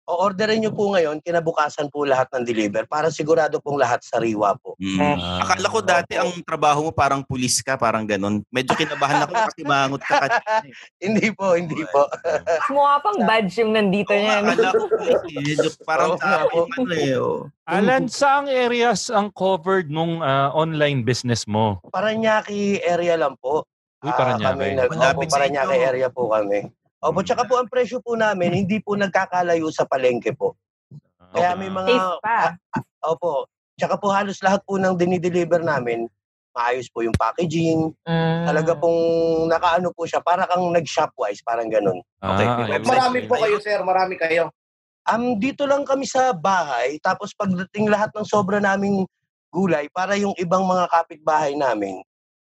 o-orderin nyo po ngayon, kinabukasan po lahat ng deliver para sigurado pong lahat sariwa po. Mm. Ah. Akala ko dati ang trabaho mo parang pulis ka, parang ganun. Medyo kinabahan ako kasi mangot ka kanina. eh. [laughs] hindi po, hindi po. Mukha pang badge yung nandito Oo niya. akala ko eh. Medyo Parang Oo nga tao po. yung ano eh. oh. Alan, saang areas ang covered nung ah, online business mo? Paranaque area lang po. Uy, Paranaque. Kami nag, Malapit sa Paranaque area po kami. Opo, tsaka po ang presyo po namin, hindi po nagkakalayo sa palengke po. Kaya may mga... Safe pa. ah, opo. Tsaka po halos lahat po ng dinideliver namin, maayos po yung packaging. Mm. Talaga pong nakaano po siya, para kang nag-shopwise, parang ganun. Okay, Ah, ayun. Marami po kayo, sir. Marami kayo. Um, dito lang kami sa bahay, tapos pagdating lahat ng sobra naming gulay, para yung ibang mga kapitbahay namin,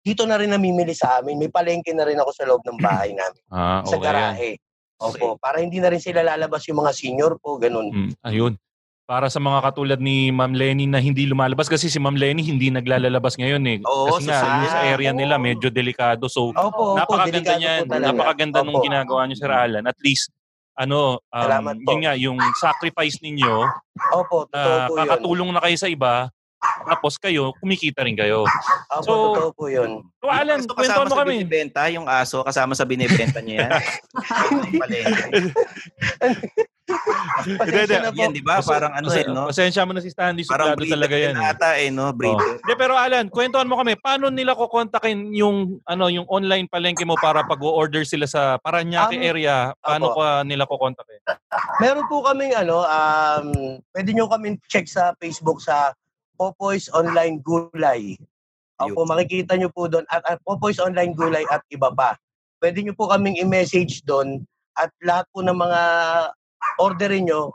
dito na rin namimili sa amin. May palengke na rin ako sa loob ng bahay [clears throat] namin, Ah, sa okay. yan. garahe. Opo, para hindi na rin sila lalabas yung mga senior po, ganun. Mm, ayun. Para sa mga katulad ni Ma'am Lenny na hindi lumalabas kasi si Ma'am Lenny hindi naglalabas ngayon eh. Oo, kasi sa nga, yung sa area nila medyo delikado. So, Opo, opo, napakaganda niyan. Napakaganda nung Opo. ginagawa niyo Sir Alan. At least, ano, um, Salamat po. yun nga, yung sacrifice ninyo, Opo, totoo na po yun. kakatulong na kayo sa iba, tapos kayo, kumikita rin kayo. Opo, So, totoo po yun. So, Alan, kwentuhan kasama mo sa kami. binibenta, yung aso kasama sa binibenta niya yan. [laughs] Pasensya na po. Yan, di ba? Parang ano eh, no? Pasensya mo na si Stanley, Parang breeder talaga yan. eh. ata eh, no? Oh. Breeder. Hindi, pero Alan, kwentuhan mo kami, paano nila kukontakin yung ano yung online palengke mo para pag-order sila sa Paranaque Um, area? Paano opo. ka nila kukontakin? Meron po kaming ano, um, pwede nyo kami check sa Facebook sa Popoy's Online Gulay. Opo, makikita nyo po doon at, at Popoy's Online Gulay at iba pa. Pwede nyo po kaming i-message doon at lahat po ng mga orderin nyo,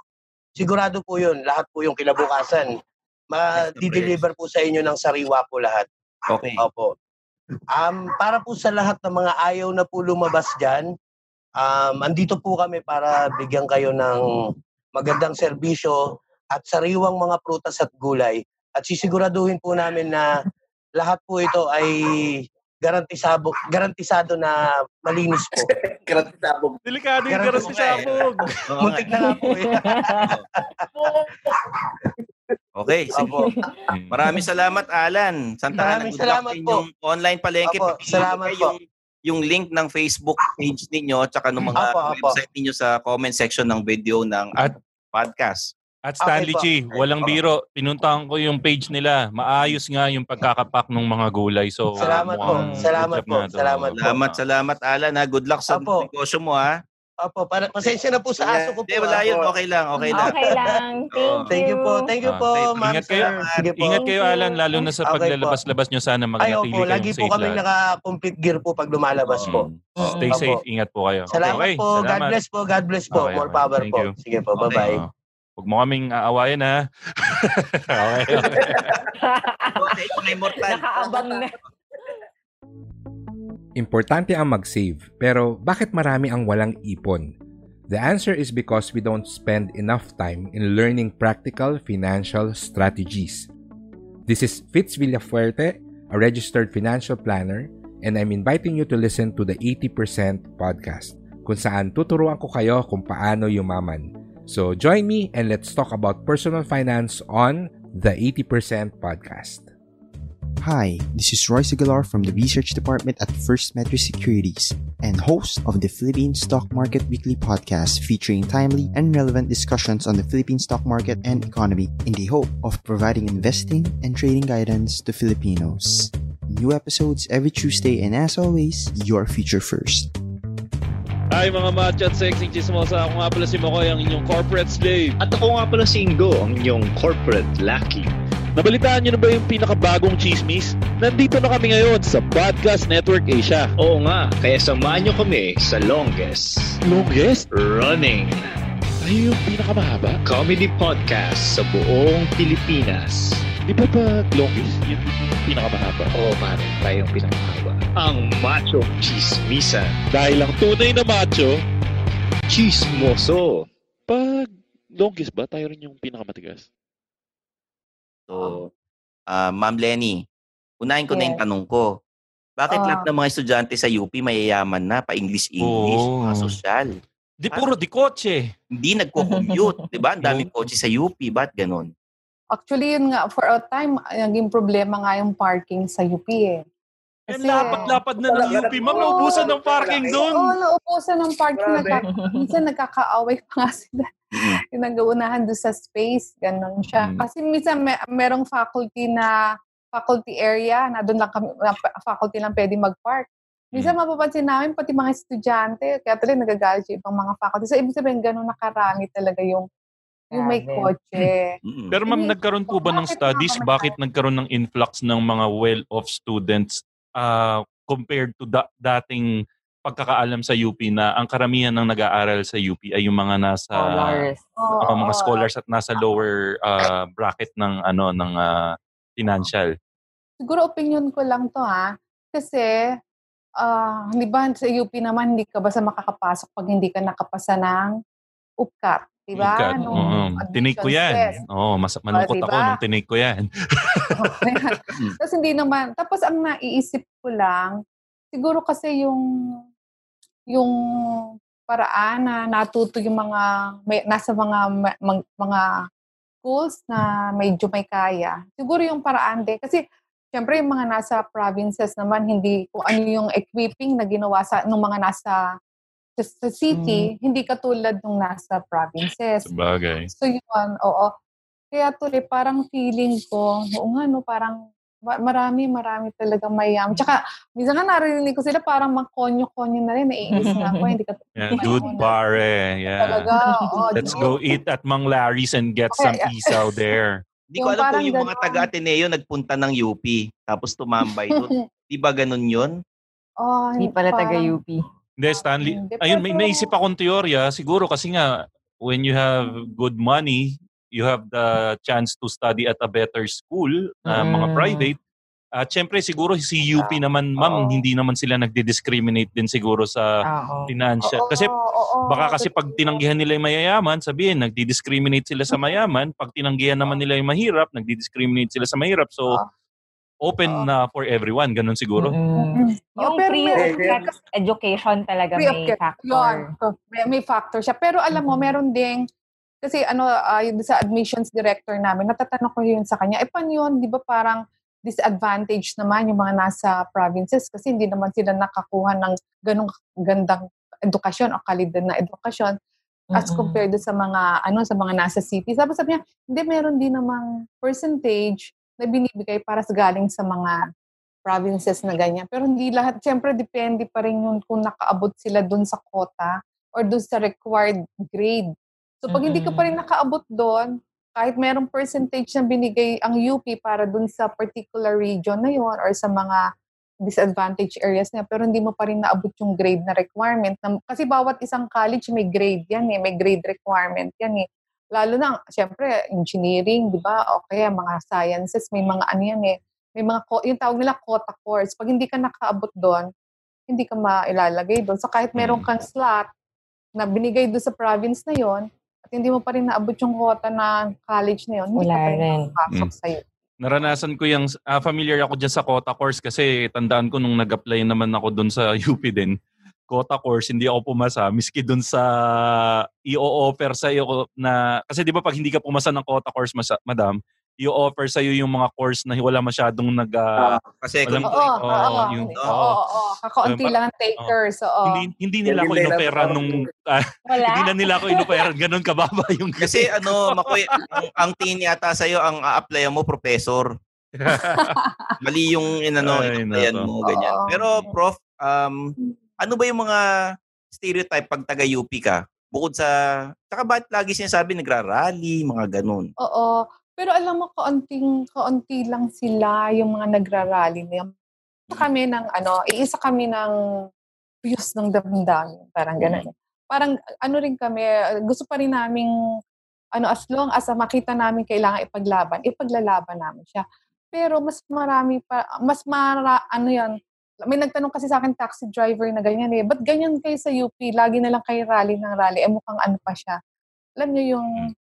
sigurado po yun, lahat po yung kinabukasan. Ma-deliver po sa inyo ng sariwa po lahat. Okay. Opo. Um, para po sa lahat ng mga ayaw na po lumabas dyan, um, andito po kami para bigyan kayo ng magandang serbisyo at sariwang mga prutas at gulay. At sisiguraduhin po namin na lahat po ito ay garantisado, garantisado na malinis po. [laughs] Grabe sabog. Delikado yung Garanti garas mo ni nga. Sabog. Oo [laughs] nga. Muntik na nga po eh. [laughs] Okay, sige. Opo. Maraming salamat, Alan. Santa Ana, Maraming good luck salamat sa po. inyong online palengke. Opo, salamat po. Yung, yung link ng Facebook page ninyo tsaka ng mga Opo, opo. website ninyo sa comment section ng video ng At- podcast. At Stanley Okay G, walang biro. Pinuntahan ko yung page nila. Maayos nga yung pagkakapak ng mga gulay. So, Salamat po. Salamat po. Salamat po. Salamat, salamat, Alan. Ha. Good luck sa Opo. negosyo mo. Ha. Opo, para, pasensya na po sa aso ko po. Hindi, wala ah. yun. Okay lang, okay lang. Okay lang. [laughs] Thank. Thank you po. Thank you Ah, po, safe. ma'am. Ingat kayo. Sige po. Ingat kayo. Alan, lalo na sa Okay paglalabas-labas nyo. Sana magnatili kayong Lagi po safe kami naka-complete gear po pag lumalabas po. Mm. Stay safe. Ingat po kayo. Salamat okay, po. God salamat. bless po. God bless po. Okay, More power po. Sige po. Bye-bye. Huwag mo kaming aawayin, ha? [laughs] okay, okay. Okay, mga immortal. Nakaabang na. Importante ang mag-save, pero bakit marami ang walang ipon? The answer is because we don't spend enough time in learning practical financial strategies. This is Fitz Villafuerte, a registered financial planner, and I'm inviting you to listen to the 80% podcast, kung saan tuturuan ko kayo kung paano yumaman. So join me and let's talk about personal finance on the 80% podcast. Hi, this is Roy Sigalar from the Research Department at First Metro Securities and host of the Philippine Stock Market Weekly podcast featuring timely and relevant discussions on the Philippine stock market and economy in the hope of providing investing and trading guidance to Filipinos. New episodes every Tuesday and as always, your future first. Hi mga macho at sexy chismosa. Ako nga pala si Makoy, ang inyong corporate slave. At ako nga pala si Ingo, ang inyong corporate lucky. Nabalitaan niyo na ba yung pinakabagong chismis? Nandito na kami ngayon sa Podcast Network Asia. Oo nga, kaya samahan nyo kami sa longest Longest? running Ay, yung pinakamahaba? comedy podcast sa buong Pilipinas. Di ba pag longest, yung pinakamahaba? Oo pare, tayo yung pinakamahaba. Ang Macho Chismisan. Dahil ang tunay na macho, Chismoso. pag longest ba, tayo rin yung pinakamatigas? So, ah, Ma'am Lenny, unahin ko na yung tanong ko. Bakit Ah. lahat ng mga estudyante sa UP mayayaman na, pa-English-English, Oo. mga sosyal? Di puro di kotse. Hindi nagko-commute, [laughs] di ba? Ang daming kotse sa UP, ba't ganun? Actually, yun nga, for a time, naging problema nga yung parking sa UP eh. Yan, lapad-lapad na ng UP. Ma'am, naubusan ng parking doon. Oo, naubusan ng parking. Nagka, minsan nagkakaaway pa nga sila. yung nag-uunahan doon sa space, ganun siya. Mm. Kasi minsan may, merong faculty na faculty area na doon lang kami, na faculty lang pwede mag-park. Minsan mapapansin namin, pati mga estudyante, kaya tuloy nagagalit yung ibang mga faculty. So, ibig sabihin, ganun nakarami talaga yung, yung may kotse. Pero ma'am, nagkaroon po ba ng bakit studies? Bakit nagkaroon ng influx ng mga well-off students ah, compared to da- dating pagkakaalam sa UP na ang karamihan ng nag-aaral sa UP ay yung mga nasa Scholars. Oo, ah, mga scholars at nasa lower ah, bracket ng ano ng ah, financial. Siguro opinion ko lang to ha. Kasi, ah, di ba sa UP naman, hindi ka basta makakapasok pag hindi ka nakapasa ng UPCAT. Di ba? Nung oo. Tinake ko yan. test. Oo, mas malungkot diba? ako nung tinake ko yan. [laughs] Tapos hindi naman, tapos ang naiisip ko lang, siguro kasi yung yung paraan na natuto yung mga may, nasa mga, mga schools na medyo may kaya. Siguro yung paraan din kasi syempre yung mga nasa provinces naman hindi kung ano yung equipping na ginawa sa nung mga nasa sa, city, hindi katulad nung nasa provinces. Sabagay. So yun, oo. Kaya tuloy, parang feeling ko, oo nga no, parang ma- marami, marami talaga mayam. Tsaka, minsan nga narinig ko sila parang makonyo-konyo na rin, naiinis na ako, hindi ka Yeah, dude pare. Yeah. Talaga, oo. Let's dude. go eat at Mang Larry's and get some Okay. isaw there. [laughs] Hindi ko Yung alam kung yung mga taga-Ateneo nagpunta ng UP, tapos tumambay doon. [laughs] Di ba ganun yun? Oh, Hindi pala taga-UP. Hindi, Stanley. Hindi, Ayun, may naisip akong teorya. Siguro kasi nga, when you have good money, you have the chance to study at a better school, uh, mga Mm. private. At syempre, siguro si UP naman, Oo. ma'am, hindi naman sila nagdi-discriminate din siguro sa Oo. financial. Oo, Kasi oo, baka kasi pag tinanggihan nila yung mayayaman, sabihin, nagdi-discriminate sila sa mayaman. Pag tinanggihan naman nila yung mahirap, nagdi-discriminate sila sa mahirap. So, Oo. open na for everyone. Ganun siguro. Mm-mm. Oh, Yung pero free education talaga Free of may care. factor. Yun. May, may factor siya. Pero alam mo, meron ding, kasi ano, ah, yung sa admissions director namin, natatanong ko yun sa kanya, eh paano yun, di ba parang disadvantage naman yung mga nasa provinces kasi hindi naman sila nakakuha ng ganong gandang edukasyon o kalidad na edukasyon as Mm-mm. compared sa mga ano sa mga nasa city. Sabi sabi niya, hindi meron din namang percentage na binibigay para sa galing sa mga provinces na ganyan. Pero hindi lahat, siyempre depende pa rin yun kung nakaabot sila dun sa quota or doon sa required grade. So pag hindi ka pa rin nakaabot doon, kahit merong percentage na binigay ang UP para doon sa particular region na yon or sa mga disadvantaged areas niya, pero hindi mo pa rin naabot yung grade na requirement. Na, kasi bawat isang college may grade yan eh, may grade requirement yan eh. Lalo na, syempre, engineering, di ba? O kaya mga sciences, may mga ano yan eh. May mga, yung tawag nila quota course. Pag hindi ka nakaabot doon, hindi ka mailalagay doon. So kahit meron kang slot na binigay doon sa province na yon hindi mo pa rin naabot yung quota na college na yon, hindi Wala ka pa rin Mm. sa'yo. Naranasan ko yung, ah, familiar ako dyan sa quota course kasi tandaan ko nung nag-apply naman ako doon sa [laughs] UP din. Quota course, hindi ako pumasa. Miski doon sa i-offer sa iyo na, kasi di ba pag hindi ka pumasa ng quota course, masa, madam, i-offer sa iyo yung mga course na wala masyadong nag... ah, kasi walang- Oo, oo, oo. yung- Oo, oo, oo. Kakaunti lang ang takers. Oo. Hindi, hindi nila ako inopera nung... Wala? hindi na nila ako inopera. Ganun kababa [laughs] yung... Kasi ano, Makoy, ang, ang tingin yata sa'yo, ang a-apply mo, professor. [laughs] Mali yung inano, nako. mo, ganyan. Pero, Prof, um, ano ba yung mga stereotype pag taga-UP ka? Bukod sa, tsaka bakit lagi sinasabi nagra-rally, mga ganun? Oo. Pero alam mo, kaunting, kaunti lang sila yung mga nagrarally na yun. Isa kami ng, ano, iisa kami ng views ng damdamin. Parang gano'n. Parang, ano rin kami, gusto pa rin naming, ano, as long as makita namin kailangan ipaglaban, ipaglalaban namin siya. Pero mas marami pa, mas mara, ano yan, may nagtanong kasi sa akin taxi driver na ganyan eh, ba't ganyan kayo sa UP? Lagi na lang kayo rally ng rally. Eh mukhang ano pa siya. Alam niyo yung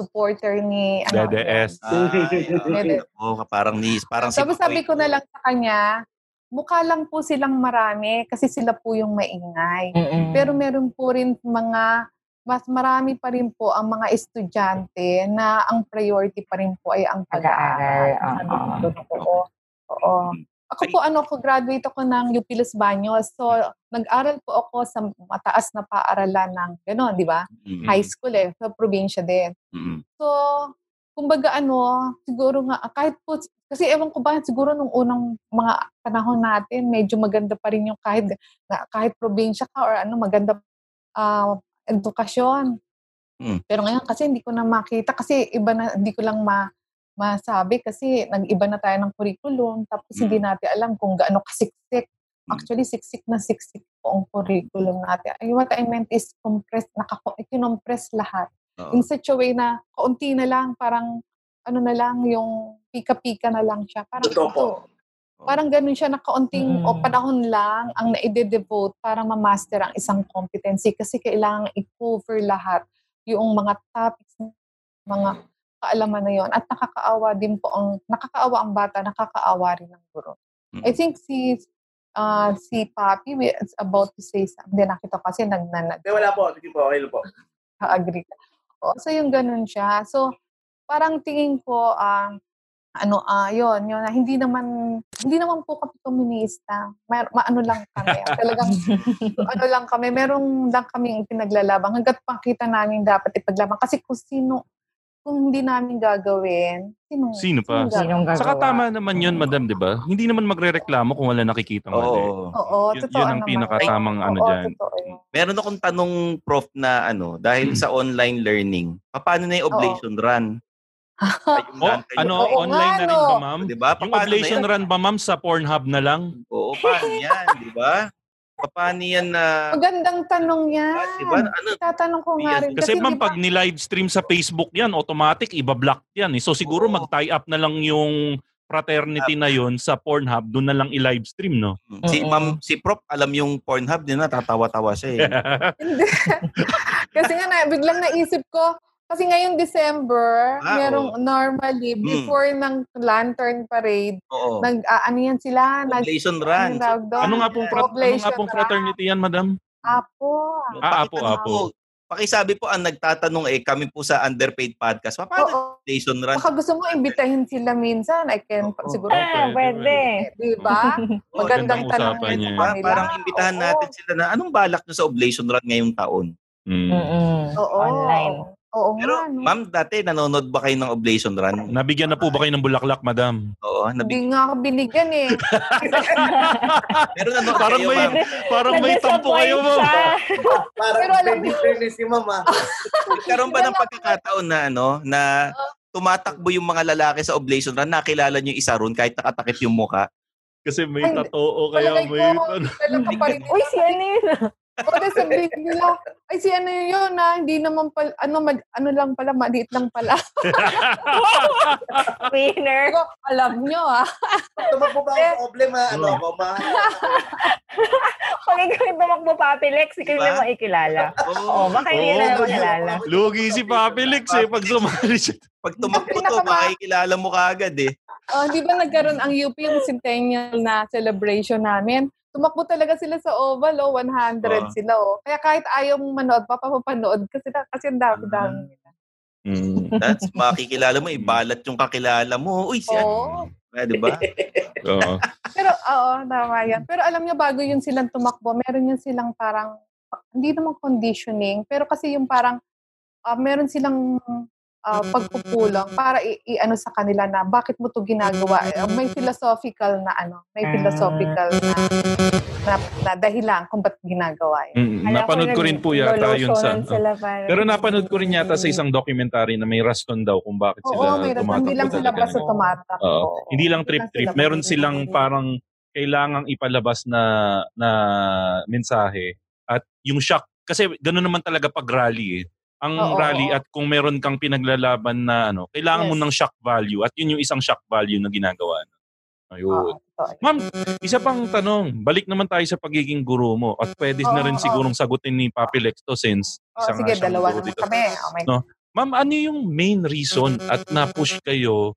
supporter ni ano, DDS. Ay, oh, parang ni, parang si Tapos sabi ko na lang sa kanya, mukha lang po silang marami kasi sila po yung maingay. Mm-mm. Pero meron po rin mga, mas marami pa rin po ang mga estudyante na ang priority pa rin po ay ang pag-aaral. Ko oo. oo. Ako po, ano, ako graduate ako ng UP Los Baños. So, nag-aral po ako sa mataas na paaralan ng, gano'n, di ba? Mm. High school eh, sa probinsya din. Mm. So, kumbaga ano, siguro nga, kahit po, kasi ewan ko ba, siguro nung unang mga panahon natin, medyo maganda pa rin yung kahit, na, kahit probinsya ka or ano, maganda ah, edukasyon. Mm. Pero ngayon kasi hindi ko na makita, kasi iba na, hindi ko lang ma, masabi kasi nag-iba na tayo ng curriculum, tapos hindi natin alam kung gaano kasiksik. Actually, siksik na siksik po ang curriculum natin. Ay, what I meant is compress, nakako, ikinompress lahat Oo. in such a way na kaunti na lang, parang ano na lang, yung pika-pika na lang siya. Parang Totoo po. ito. Parang ganun siya na kaunting o panahon lang ang naide-devote para ma-master ang isang competency kasi kailangan i-cover lahat yung mga topics, mga kaalaman na yon at nakakaawa din po ang nakakaawa ang bata, nakakaawa rin ang guro. I think si ah, si Papi is about to say something. Hindi nakita ko kasi nagnanag. Hindi, wala po. Sige po, okay po. agree ka. O, so yung ganun siya. So parang tingin ko ah ano ah yon yun na hindi naman hindi naman po kami komunista. Mer maano lang kami. Talagang [laughs] ano lang kami, merong lang kaming pinaglalabang hangga't pakita namin dapat ipaglaban kasi kung sino kung hindi namin gagawin, sino Sino pa? sinong gagawa? Saka tama naman yun, madam, di ba? Hindi naman magre-reklamo kung wala nakikita mali. Oo. Oo, Yun, totoo yun ang naman. pinakatamang ano Oo, dyan. totoo yun. Meron akong tanong, Prof, na ano, dahil sa online learning, paano na yung oblation run? [laughs] Oh, ano, Oo online nga, na rin ba, ma'am? Di ba? Yung Paano na oblation yan? run ba, ma'am, sa Pornhub na lang? Oo, paano yan? Di ba? Paano yan na... Magandang tanong yan. Diba? Ano? Tatanong ko nga rin. Kasi ma'am, di ba- pag ni-live stream sa Facebook yan, automatic, iba-block yan. Eh. So siguro mag-tie up na lang yung fraternity na yon sa Pornhub, doon na lang i-live stream, no? Si Ma'am, si Prof, alam yung Pornhub din na, tatawa-tawa siya eh. [laughs] Kasi nga, na, biglang naisip ko, kasi ngayong December, Ah, merong normally, Hmm. before ng Lantern Parade, Oo. nag, ah, ano yan sila? Nag, Oblation run. Ano, ano nga pong, frat- ano nga pong run. fraternity yan, madam? Apo. Ah, apo, apo. po, Pakisabi po ang nagtatanong eh, kami po sa Underpaid Podcast. Paano oblation run? Baka gusto mo imbitahin sila minsan. I can, siguro. Ah, pwede. Di ba? [laughs] Magandang tanong Diba? kanila. Parang imbitahan natin sila na anong balak nyo sa oblation run ngayong taon? Mm. Oo. Online. Oo Pero, nga, no? ma'am, dati nanonood ba kayo ng Oblation Run? Nabigyan na po ba kayo ng bulaklak, madam? Oo, nabig... Hindi nga ako binigyan eh. [laughs] Pero nanonood Parang kayo, may, ma'am. parang may tampo kayo, ma'am. Parang Pero alam baby mo- fairness si mama. Nagkaroon ba ng pagkakataon na ano, na tumatakbo yung mga lalaki sa Oblation Run, nakilala niyo yung isa ron kahit nakatakip yung muka? Kasi may Ay, tatoo kaya Palagay may... ko, pa rin. Uy, si ano yun? O, di sabihin nila, ay si ano yun na, hindi naman pala, ano, mad, ano lang pala, maliit lang pala. [laughs] Winner. Ako, alam nyo ah. Tumakbo ba ang problema, ano, mama? [laughs] Pag ikaw yung tumakbo papilex, ikaw Diba? yung makikilala. Oo, baka hindi na makilala. Lugi si Papi Lex eh, pag sumali siya. Pag tumakbo to, makikilala mo kaagad eh. Oh, di ba nagkaroon ang UP yung centennial na celebration namin? Tumakbo talaga sila sa Oval, oh, 100 Oh. sila, oh. Kaya kahit ayaw mong manood, papapanood kasi, kasi ang dami-dami nila. Mm, that's makikilala mo, ibalat yung kakilala mo. Uy, si Oo. ano? Ah, di ba? [laughs] Oo. Pero, oo, tama yan. Pero alam niyo, bago yun silang tumakbo, meron yun silang parang, hindi naman conditioning, pero kasi yung parang, ah, meron silang ah, pagpupulang para i- i-ano sa kanila na bakit mo to ginagawa. Eh, May philosophical na ano, may philosophical na, na, na dahilan kung ba't ginagawa yun. Mm, napanood ko rin po yata yun sa... Sila para. Pero napanood ko rin yata sa isang documentary na may rason daw kung bakit Oo, sila may tumatakbo. hindi lang sila basta tumatakbo. Oo. Hindi lang trip-trip. Meron silang parang kailangang ipalabas na na mensahe at yung shock kasi ganoon naman talaga pag rally eh. Ang Oo, rally oo. at kung meron kang pinaglalaban na ano, kailangan mo Yes. ng shock value at yun yung isang shock value na ginagawa. Ayun. Totoo. Ma'am, isa pang tanong. Balik naman tayo sa pagiging guro mo at pwede na rin sigurong sagutin ni Papi Lex to since Oh, isa nga sige, dalawa naman dito. kami. Oh my No? Ma'am, ano yung main reason at na-push kayo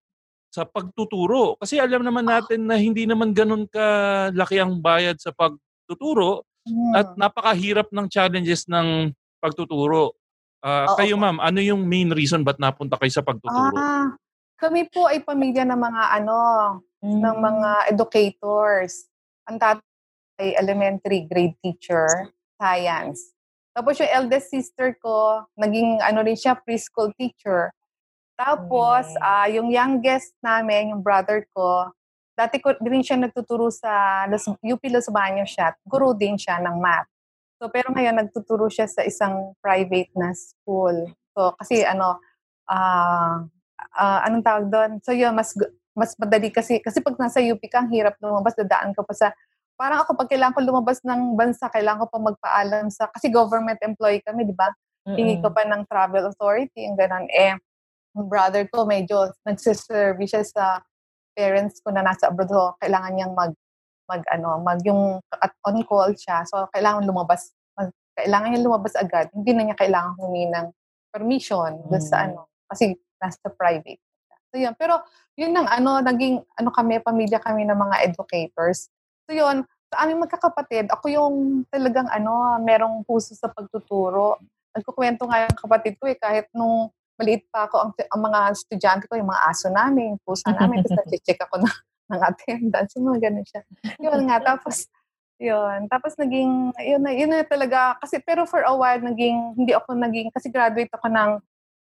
sa pagtuturo? Kasi alam naman natin na hindi naman ganun kalaki ang bayad sa pagtuturo Hmm. at napakahirap ng challenges ng pagtuturo. Ah, Oo. kayo ma'am, ano yung main reason ba't napunta kayo sa pagtuturo? Ah, kami po ay pamilya ng mga ano, ng mga educators. Ang tatay ay elementary grade teacher, science. Tapos yung eldest sister ko, naging ano rin siya, preschool teacher. Tapos, ah yung youngest namin, yung brother ko, dati ko din siya nagtuturo sa Los, UP Los Baños siya. Guru din siya ng math. So, pero ngayon nagtuturo siya sa isang private na school. So, kasi ano, ah ah, anong tawag doon? So, yun, mas, mas madali kasi, kasi pag nasa UP ka, ang hirap lumabas, dadaan ka pa sa, parang ako pag kailangan ko lumabas ng bansa, kailangan ko pa magpaalam sa, kasi government employee kami, di ba? Hingi ko pa ng travel authority, yung ganun. Eh, yung brother ko medyo nagsiserve siya sa parents ko na nasa abroad. So, kailangan niyang mag, mag ano, mag yung at on call siya. So, kailangan lumabas, mag- kailangan niya lumabas agad. Hindi na niya kailangan humingi ng permission doon sa ano. Kasi nasa private. So, yun. Pero, yun ang ano, naging, ano kami, pamilya kami ng mga educators. So, yun, sa aming magkakapatid, ako yung talagang ano, merong puso sa pagtuturo. Nagkukwento nga yung kapatid ko eh, kahit nung maliit pa ako, ang, ang mga estudyante ko, yung mga aso namin, yung pusa namin, tapos [laughs] na-check ako na, ng attendance, yung mga ganun siya. Yun nga, [laughs] tapos, yun. Tapos naging, yun na, yun na talaga, kasi, pero for a while, naging, hindi ako naging, kasi graduate ako ng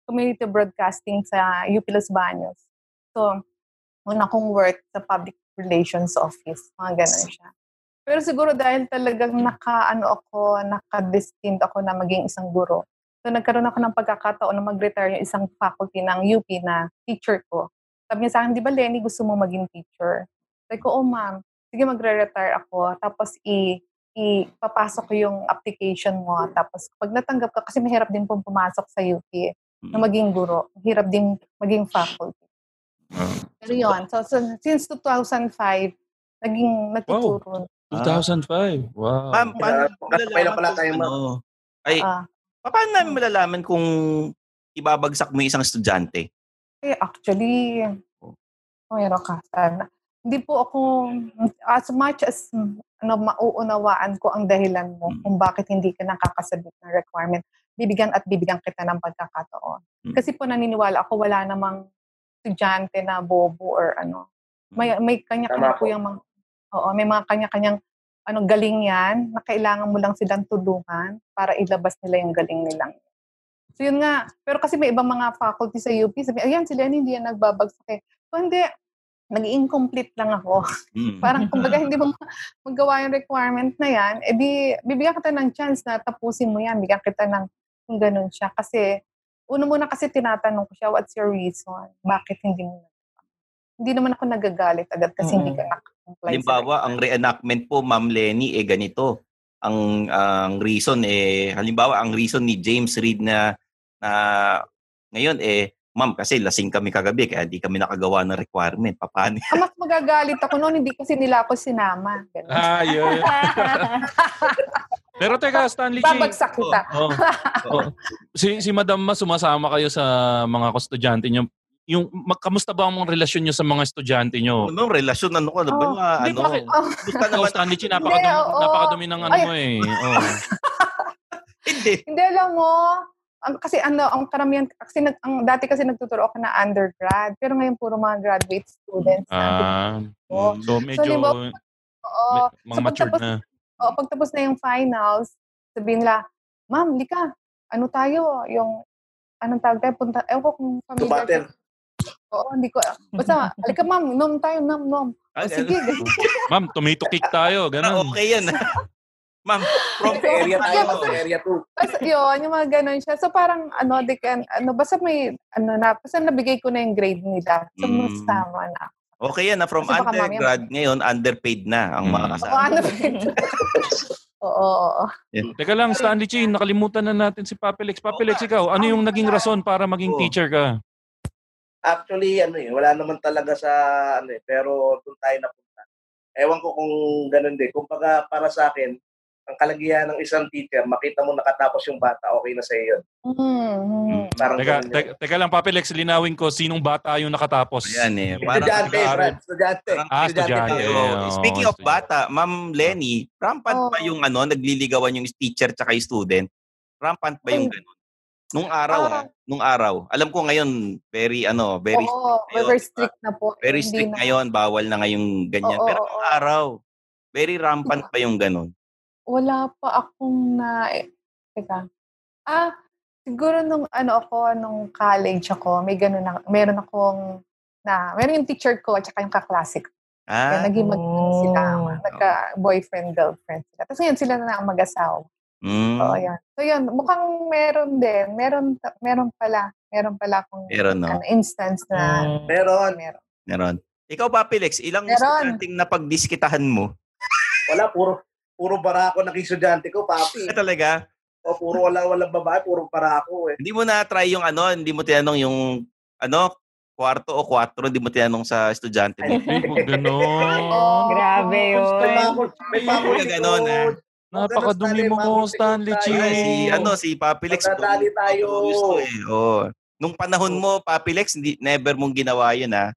community broadcasting sa UP Los Baños. So, una kong work sa public relations office, mga ganun siya. Pero siguro dahil talagang naka, ano ako, naka-destined ako na maging isang guro. So, nagkaroon ako ng pagkakataon na mag-retire yung isang faculty ng UP na teacher ko. Sabi niya sa akin, di ba Lenny, gusto mo maging teacher? Sabi ko, oh ma'am, sige magre-retire ako. Tapos i ipapasok ko yung application mo. Tapos pag natanggap ka, kasi mahirap din pong pumasok sa UP eh, na maging guro. Mahirap din maging faculty. Pero yun, so, so since 2005, naging nagtuturo. 2005. Wow. Ma'am, paano na pala tayo, ano? Ay, Ah. paano namin malalaman kung ibabagsak mo yung isang estudyante? Eh, actually, ka sana. Hindi po ako, as much as ano, mauunawaan ko ang dahilan mo kung bakit hindi ka nakakasabit ng requirement, bibigyan at bibigyan kita ng pagkakataon. Kasi po naniniwala ako, wala namang estudyante na bobo or ano. May, may kanya-kanya po. yung mga, oo, may mga kanya-kanyang ano, galing yan na kailangan mo lang silang tulungan para ilabas nila yung galing nilang. So yun nga, pero kasi may ibang mga faculty sa UP, sabi, ayan, sila hindi yan nagbabagsak eh. So hindi, nag-incomplete lang ako. Mm. Parang kumbaga hindi mo [laughs] magawa yung requirement na yan, edi bibigyan kita ng chance na tapusin mo yan, bigyan kita ng kung ganun siya. Kasi, una muna kasi tinatanong ko siya, what's your reason? Bakit hindi mo Hindi naman ako nagagalit agad kasi hindi ka nakakomply Halimbawa, ang reenactment po, Ma'am Lenny, eh ganito. Ang ang reason eh halimbawa ang reason ni James Reed na na ngayon eh ma'am kasi lasing kami kagabi kaya di kami nakagawa ng requirement. Paano? Ah, mas magagalit ako noon, hindi kasi nila ako sinama. Ganun. Ah, yun. [laughs] Pero teka, Stanley G. Babagsak kita. Oh, oh. Si, si Madam Ma, sumasama kayo sa mga estudyante niyo. Yung, mag- kamusta ba ang mga relasyon niyo sa mga estudyante niyo? Ano relasyon ano ka? Ano ba Oh, ano? bakit- [laughs] oh. Gusto Oh, Stanley G, napakadumi, napakadumi ng ano Ay. mo eh. Oh. [laughs] Hindi. Hindi alam mo, ang, kasi ano, ang karamihan, kasi nag, ang, dati kasi nagtuturo ako na undergrad, pero ngayon puro mga graduate students. Ah, Oo. so medyo halimbawa, Oo. mga matured pagtapos, na. Oo, pagtapos na yung finals, sabihin nila, Ma'am, lika, ano tayo, yung, anong tawag tayo, punta, ewan ko kung familiar. Tubater. Oo, hindi ko, basta, halika ma'am, nom tayo, nom, nom. O sige, [laughs] Ma'am, tomato cake tayo. Ganun. Okay yan. [laughs] Ma'am, from [laughs] area tayo, Yeah, sa area 2. Basta yun, yung mga ganun siya. So parang, ano, they can, ano, basta may, ano na, basta nabigay ko na yung grade nila. So, Mm. tama na. Okay yan na from Kasi baka mamaya- undergrad ngayon underpaid na ang mga Mm. Oo, kasama. ano, [laughs] oo, oo. Teka lang, Stanley G, nakalimutan na natin si Papilex. Papilex, ikaw, ano yung naging rason para maging Oo. teacher ka? Actually, ano eh, wala naman talaga sa, ano eh, pero doon tayo napunta. Ewan ko kung ganun din. Kung para sa akin, ang kalagihan ng isang teacher, makita mo nakatapos yung bata, okay na sa iyo. Mm. Parang Teka, teka, teka lang, Papilex, linawin ko, sinong bata yung nakatapos? Yan eh. Estudyante, Brad. Estudyante. Ah, estudyante. Oo, Speaking of bata, Ma'am Lenny, rampant ba Oo. yung ano, nagliligawan yung teacher tsaka yung student? Rampant ba yung ganun? Nung araw ah, nung araw. Alam ko ngayon, very ano, very Oo, strict ngayon. very strict na po. Very Hindi strict na- ngayon, bawal na ngayong ganyan. Oo, Pero nung araw, very rampant pa yung ganun. Wala pa akong na... Eh, teka. Ah, siguro nung ano ako, nung college ako, may ganun na, meron akong na, meron yung teacher ko at saka yung kaklase ko. Kaya Ah, naging mag ano sila, Oh. nagka-boyfriend, girlfriend sila. Tapos ngayon sila na ang mag-asawa. mm, Oo, yan. So yun, mukhang meron din. Meron, meron pala. Meron pala akong Meron, no? ano, instance na Meron. meron. meron. Ikaw ba, Pilex, ilang Meron. estudyanteng napagdiskitahan mo? Wala, puro puro barako ng estudyante ko, papi. Ah, talaga? O puro wala walang babae, puro barako eh. Hindi mo na try yung ano, hindi mo tinanong yung ano, kwarto o kwatro, hindi mo tinanong sa estudyante mo. Hindi mo gano'n. [laughs] Oh, Grabe yun. May bakod, may ka ganon, ah. Napakadumi mo, Stanley G. Ay, si ano, si Papilex. Magdadali tayo. Gusto eh. Oh. Nung panahon mo, Papilex, hindi, never mong ginawa yun, ha?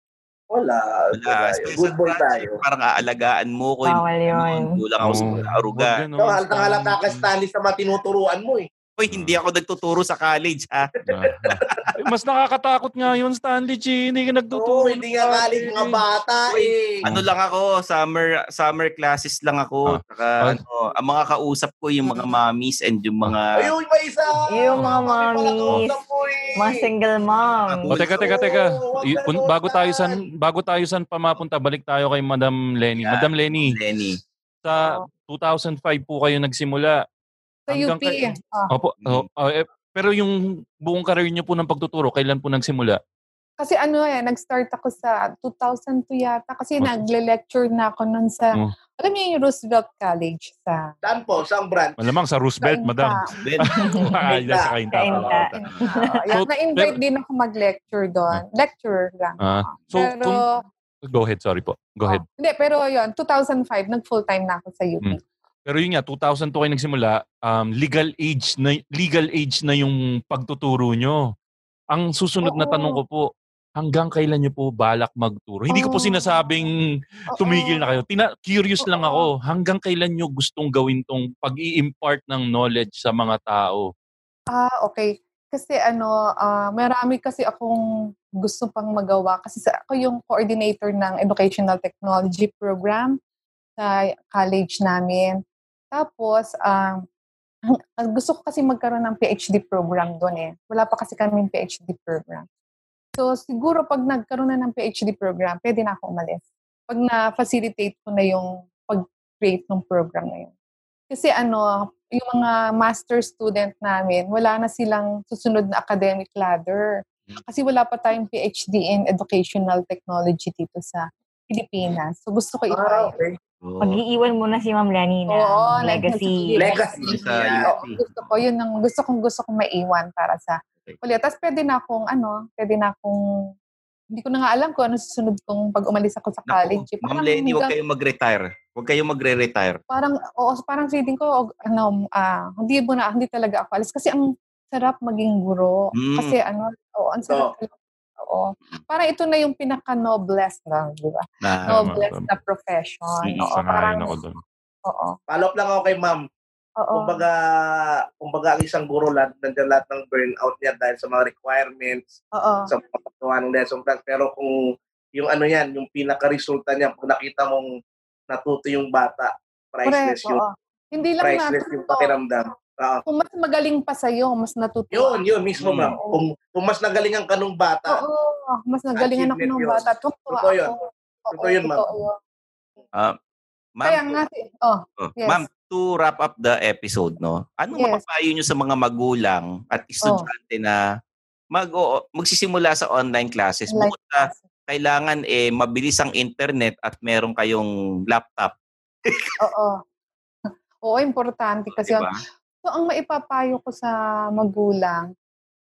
Wala. Wala. wala. Special Good boy tayo. Parang aalagaan mo ko. Bawal yun. Kulang ako sa aruga. Wag ganun, No, halatang halata ka, Stanley G. Stanley, sa mga tinuturuan mo eh. Uy, hindi ako nagtuturo sa college, ha? Eh, Mas nakakatakot nga yun, Stanley G. Hindi ka nagtuturo. hindi nga kaling mga bata eh. Ano lang ako, summer summer classes lang ako. Ah. Saka, Ah. ano, ang mga kausap ko yung mga mommies and yung mga... Ayun, may isa. Yung mga mommies. eh. Mga single mom. O teka, teka, teka. Ganun, bago tayo san bago tayo san pa mapunta, balik tayo kay Madam Lenny. Yeah. Madam Lenny, Lenny. sa 2005 po kayo nagsimula. Sa UP. kay- Ah. Opo, oh, oh, eh, pero yung buong career niyo po ng pagtuturo, kailan po nagsimula? Kasi ano eh, nag-start ako sa 2002 yata. Kasi Oh. nagle-lecture na ako nun sa, Oh. alam niyo yung Roosevelt College sa Saan po? Saan branch? Malamang sa Roosevelt, Kainta. Madam. Kainta. sa Kainta Kainta. Uh, So, na-invite din ako mag-lecture doon. Lecturer lang. Ah, so, pero, kung, go ahead, sorry po. Go ahead. oh, hindi, pero yun, 2005, nag-full-time na ako sa UP. Mm. Pero yun nga, 2002 kayo nagsimula, um, legal age na legal age na yung pagtuturo nyo. Ang susunod na Oo. tanong ko po, hanggang kailan nyo po balak magturo? Hindi ko po Oo. sinasabing Oo. tumigil na kayo. Tina- curious lang ako, hanggang kailan nyo gustong gawin tong pag-i-impart ng knowledge sa mga tao? Ah, okay. Kasi ano, ah, marami kasi akong gusto pang magawa. Kasi sa, ako yung coordinator ng Educational Technology Program sa college namin. Tapos, um, [laughs] gusto ko kasi magkaroon ng PhD program doon eh. Wala pa kasi kami PhD program. So siguro pag nagkaroon na ng PhD program, pwede na ako umalis. Pag na-facilitate ko na yung pag-create ng program na yun. Kasi ano, yung mga master student namin, wala na silang susunod na academic ladder. Kasi wala pa tayong PhD in educational technology dito sa Pilipinas. So gusto ko Ah, i okay. Mag-iiwan muna si Ma'am Lani ng Oo, legacy. Legacy. Oo, gusto ko, yun ang gusto kong gusto kong maiwan para sa kulit. Tapos pwede na akong, ano, pwede na akong, hindi ko na nga alam kung ano susunod kong pag umalis ako sa college. Eh, Ma'am Parang Lenny, huwag kayong mag-retire. Huwag kayong magre-retire. parang oo, parang feeling ko ano ah hindi mo na hindi talaga ako alis kasi ang sarap maging guro Mm. kasi ano oo ang sarap talaga. Oo parang ito na yung pinaka noblest na di ba Na- noblest na profession oo parang doon. oo Follow up lang ako kay ma'am. oo Kumbaga, kumbaga ang isang guro lahat, nandiyan lahat ng burnout niya dahil sa mga requirements, oo sa pagpapagawa ng lesson plan. Pero kung yung ano yan, yung pinaka-resulta niya, pag nakita mong natuto yung bata, priceless correct yun. oo hindi lang Priceless yung natuto pakiramdam. Oo. kung mas magaling pa sa'yo mas natutuwa Yun, yun mismo Mm. ma'am. Kung, kung mas nagalingan ka nung bata, oo mas nagalingan ako Achievement ng yun. bata Totoo yun. ako Totoo yun, ma'am. Ah, ma'am, kaya nga si- oh oh, yes ma'am, to wrap up the episode, no? Anong Yes. mapapayo nyo sa mga magulang at estudyante na mag o, magsisimula sa online classes? Online Bukod sa kailangan eh mabilis ang internet at meron kayong laptop. [laughs] Oo. [laughs] Oo, importante kasi Diba? So ang maipapayo ko sa magulang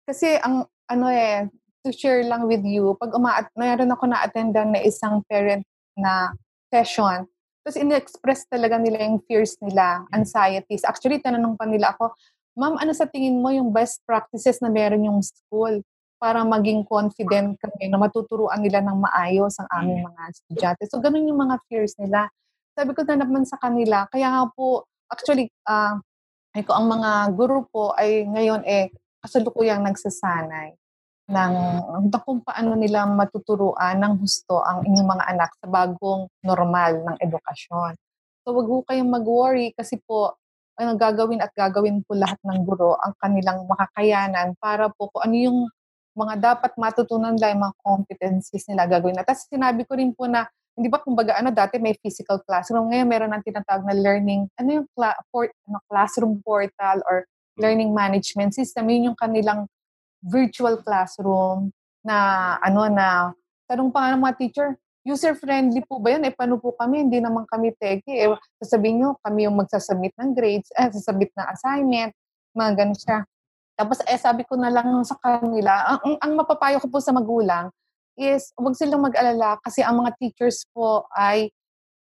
kasi ang ano eh to share lang with you pag uma mayroon ako na attendan na isang parent na session tapos in-express talaga nila yung fears nila, anxieties. Actually, tanong pa nila ako, Ma'am, ano sa tingin mo yung best practices na meron yung school para maging confident kami na matuturuan nila ng maayos ang aming mga estudyante. So, ganun yung mga fears nila. Sabi ko na naman sa kanila, kaya nga po, actually, ah ko ang mga guru po ay ngayon eh kasalukuyang nagsasanay ng, ng kung paano nila matuturuan ng husto ang inyong mga anak sa bagong normal ng edukasyon. So wag ho kayong mag-worry kasi po ang gagawin at gagawin po lahat ng guro ang kanilang makakayanan para po kung ano yung mga dapat matutunan nila, yung mga competencies nila gagawin. At sinabi ko rin po na, hindi ba kumbaga ano, dati may physical classroom, ngayon meron ang tinatawag na learning, ano yung cla- port, ano, classroom portal or learning management system, yun yung kanilang virtual classroom na ano na, tanong pa nga ng mga teacher, user-friendly po ba yun? Eh, paano po kami? Hindi naman kami teki. Eh, sasabihin nyo, kami yung magsasubmit ng grades, eh, sasubmit ng assignment, mga ganun siya. Tapos, eh, sabi ko na lang sa kanila, ang, ang, ang mapapayo ko po sa magulang is, huwag silang mag-alala kasi ang mga teachers po ay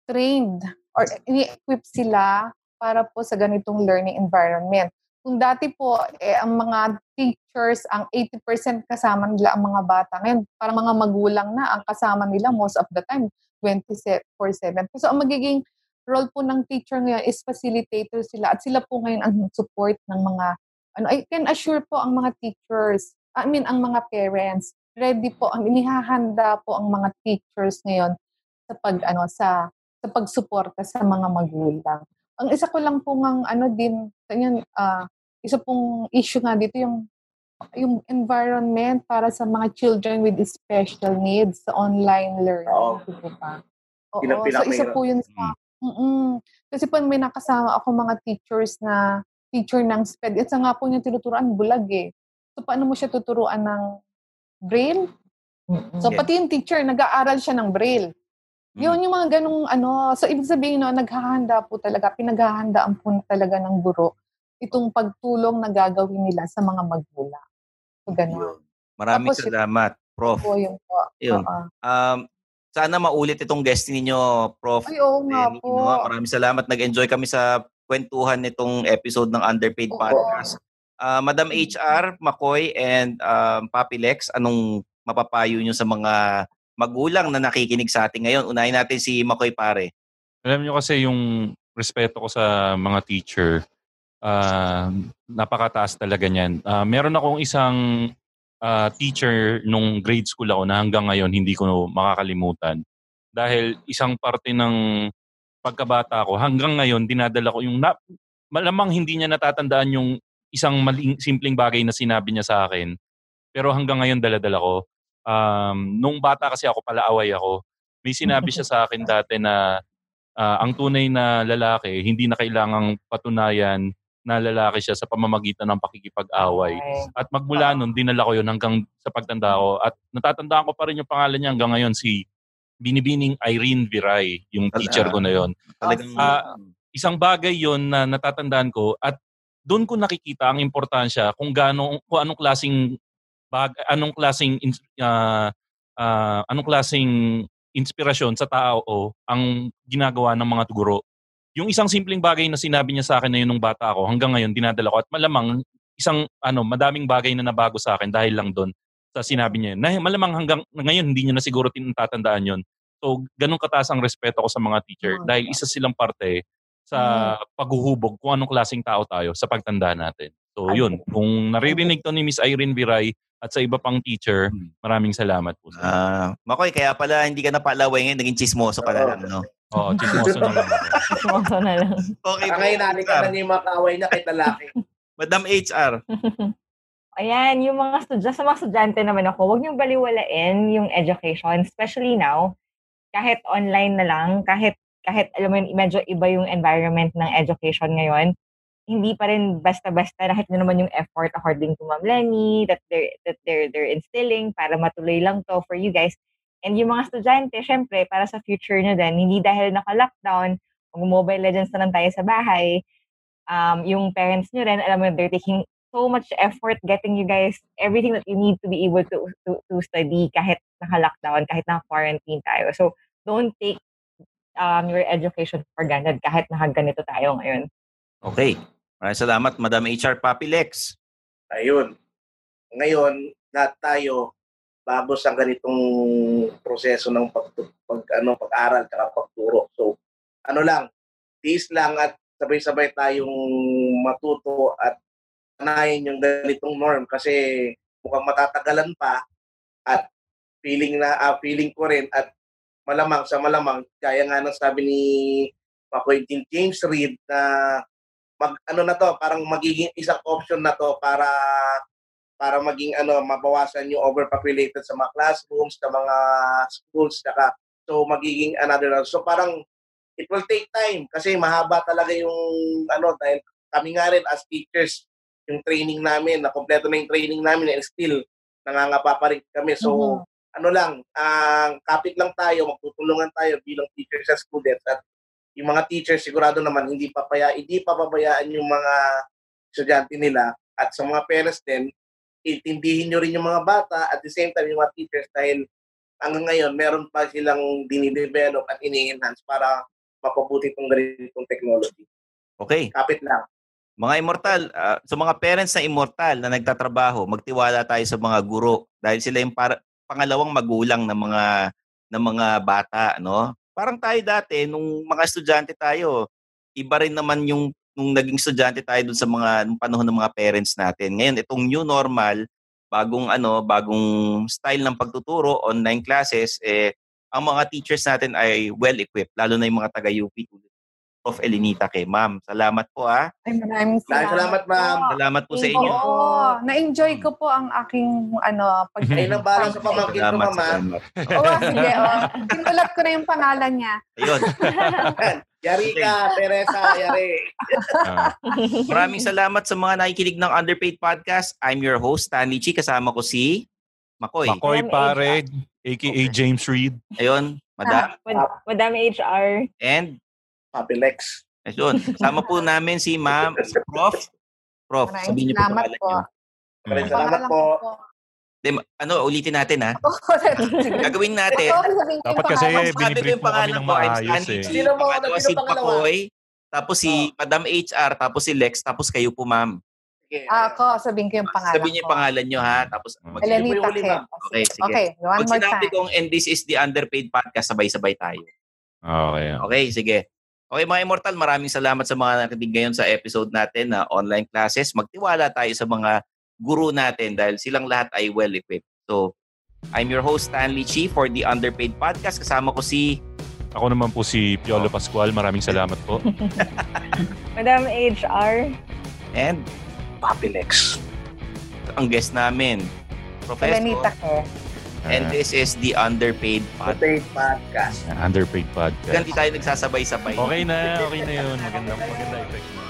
trained or ini-equip sila para po sa ganitong learning environment. Kung dati po, eh, ang mga teachers, ang 80% kasama nila ang mga bata. Ngayon, parang mga magulang na ang kasama nila most of the time, 24-7. So, ang magiging role po ng teacher ngayon is facilitator sila at sila po ngayon ang support ng mga, ano, I can assure po ang mga teachers, I mean, ang mga parents, ready po, ang inihahanda po ang mga teachers ngayon sa pag, ano, sa, sa pagsuporta sa mga magulang. Ang isa ko lang po ng ano din, ganyan, ah, isa pong issue nga dito yung yung environment para sa mga children with special needs sa online learning. Oo. ba? Oo. So, isa po yun sa... Mm-mm. Kasi po may nakasama ako mga teachers na teacher ng SPED. Isa nga po yung tinuturuan, bulag eh. So, paano mo siya tuturuan ng braille? So, Yes. pati yung teacher, nag-aaral siya ng braille. Yun yung mga ganong ano. So, ibig sabihin, no, naghahanda po talaga, pinaghahandaan po talaga ng guro itong pagtulong na gagawin nila sa mga magulang. So, ganun. Maraming Tapos, salamat, Prof. Po, yun po. Yun. Oo. Um, sana maulit itong guest ninyo, Prof. Ay, oo nga po. no? Maraming salamat. Nag-enjoy kami sa kwentuhan nitong episode ng Underpaid Podcast. Ah, Madam HR, Makoy, and um, Papi Lex, anong mapapayo nyo sa mga magulang na nakikinig sa atin ngayon? Unahin natin si Makoy pare. Alam nyo kasi yung respeto ko sa mga teacher, ah, napakataas talaga niyan. Ah, meron akong isang ah, teacher nung grade school ako na hanggang ngayon hindi ko makakalimutan. Dahil isang parte ng pagkabata ko, hanggang ngayon dinadala ko yung na, malamang hindi niya natatandaan yung isang maling, simpleng bagay na sinabi niya sa akin. Pero hanggang ngayon daladala ko. Um, nung bata kasi ako, palaaway ako. May sinabi siya sa akin dati na uh, ang tunay na lalaki, hindi na kailangang patunayan na lalaki siya sa pamamagitan ng pakikipag-away. At magmula nun, dinala ko yun hanggang sa pagtanda ko. At natatandaan ko pa rin yung pangalan niya hanggang ngayon, si Binibining Irene Viray, yung teacher ko na yon. Talagang, uh, isang bagay yon na natatandaan ko at doon ko nakikita ang importansya kung gaano kung anong klasing bag anong klasing uh, uh, anong klasing inspirasyon sa tao o ang ginagawa ng mga guro. Yung isang simpleng bagay na sinabi niya sa akin na yun nung bata ako, hanggang ngayon dinadala ko at malamang isang ano madaming bagay na nabago sa akin dahil lang doon sa sinabi niya. Na malamang hanggang ngayon hindi niya na siguro tinatandaan yon. So, ganun kataas ang respeto ko sa mga teacher oh, dahil isa silang parte sa mm. paghuhubog kung anong klaseng tao tayo sa pagtanda natin. So, yun. Kung naririnig to ni Miss Irene Viray at sa iba pang teacher, hmm. maraming salamat po. Ah, uh, Makoy, kaya pala hindi ka napalaway ngayon, naging chismoso ka na lang, no? Oo, oh, chismoso na lang. [laughs] chismoso na lang. Okay, ngayon natin ka na niyo makaway na kay talaki. [laughs] Madam HR. [laughs] Ayan, yung mga estudyante, sa mga estudyante naman ako, huwag niyong baliwalain yung education, especially now, kahit online na lang, kahit, kahit alam mo yun, medyo iba yung environment ng education ngayon, hindi pa rin basta-basta nakita nyo naman yung effort according to Ma'am Lenny that they're, that they're, they're instilling para matuloy lang to for you guys. And yung mga estudyante, syempre, para sa future nyo din, hindi dahil naka-lockdown, mag-mobile legends na lang tayo sa bahay, um, yung parents nyo rin, alam mo, they're taking so much effort getting you guys everything that you need to be able to to, to study kahit naka-lockdown, kahit naka-quarantine tayo. So, don't take um, your education for granted kahit nakaganito tayo ngayon. Okay. Maraming salamat, Madam HR Papi Lex. Ayun. Ngayon, lahat tayo bago sa ganitong proseso ng pag, pag ano pag-aral at pagturo. So, ano lang, tiis lang at sabay-sabay tayong matuto at sanayin yung ganitong norm kasi mukhang matatagalan pa at feeling na uh, feeling ko rin at malamang sa malamang kaya nga nang sabi ni Makoy James Reed na mag ano na to parang magiging isang option na to para para maging ano mabawasan yung overpopulated sa mga classrooms sa mga schools saka so magiging another so parang it will take time kasi mahaba talaga yung ano dahil kami nga rin as teachers yung training namin, na kompleto na yung training namin and still nangangapa pa rin kami. So, mm-hmm. Ano lang, ang uh, kapit lang tayo, magtutulungan tayo bilang teachers at students at yung mga teachers sigurado naman hindi papaya hindi papabayaan yung mga estudyante nila at sa mga parents din itindihin nyo rin yung mga bata at the same time yung mga teachers dahil hanggang ngayon meron pa silang dinidevelop at ini-enhance para mapabuti itong ganitong technology. Okay. Kapit lang. Mga immortal, uh, sa mga parents na immortal na nagtatrabaho, magtiwala tayo sa mga guro dahil sila yung para, pangalawang magulang ng mga ng mga bata, no? Parang tayo dati nung mga estudyante tayo, iba rin naman yung nung naging estudyante tayo dun sa mga nung panahon ng mga parents natin. Ngayon itong new normal, bagong ano, bagong style ng pagtuturo, online classes, eh ang mga teachers natin ay well equipped, lalo na yung mga taga UP of Elinita kay ma'am. Salamat po ah. Ay, maraming salamat. Salamat ma'am. Salamat po sa inyo. Oo, na-enjoy ko po ang aking ano, pag Ay, nang bala sa pamangkin ko, mama. Oo, sige. Oh. Sinulat ko na yung pangalan niya. Ayun. Yari ka, Teresa, yari. uh, maraming salamat sa mga nakikinig ng Underpaid Podcast. I'm your host, Stanley Chi. Kasama ko si Makoy. Makoy Pare, aka James Reed. Ayun, Madam. Ah, Madam HR. And Papi Lex. Ayun. Sama po namin si Ma'am, si Prof. Prof, Maraming sabihin niyo po salamat pangalan po. niyo. Maraming salamat po. Di, ano, ulitin natin ha. [laughs] Gagawin natin. Dapat kasi binibrief mo kami pangalan ng maayos eh. Sino mo? Pangalawa Sino si pangalawa? Pakoy. Tapos si Madam HR, tapos si Lex, tapos kayo po ma'am. Ah, Ako, sabihin ko yung pangalan Sabihin niyo yung pangalan niyo ha. Tapos mag- Elenita huli, Kim. ma'am. Okay, sige. Okay, one Pag more sinabi time. kong and this is the underpaid podcast, sabay-sabay tayo. Okay. Okay, sige. Okay mga Immortal, maraming salamat sa mga nakinig ngayon sa episode natin na online classes. Magtiwala tayo sa mga guru natin dahil silang lahat ay well-equipped. So, I'm your host Stanley Chi for the Underpaid Podcast. Kasama ko si Ako naman po si Piolo Pascual. Maraming salamat po. [laughs] Madam HR. And Papilex. ang guest namin, Professor. Elenita ko. And ah. this is the Underpaid Podcast. Underpaid Podcast. Underpaid podcast. Ganti tayo nagsasabay-sabay. Okay na, okay na yun. Maganda, maganda effect.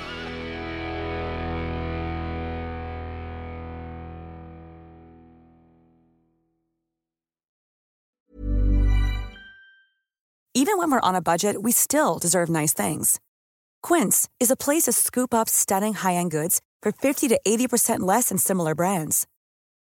Even when we're on a budget, we still deserve nice things. Quince is a place to scoop up stunning high-end goods for 50 to 80% less than similar brands.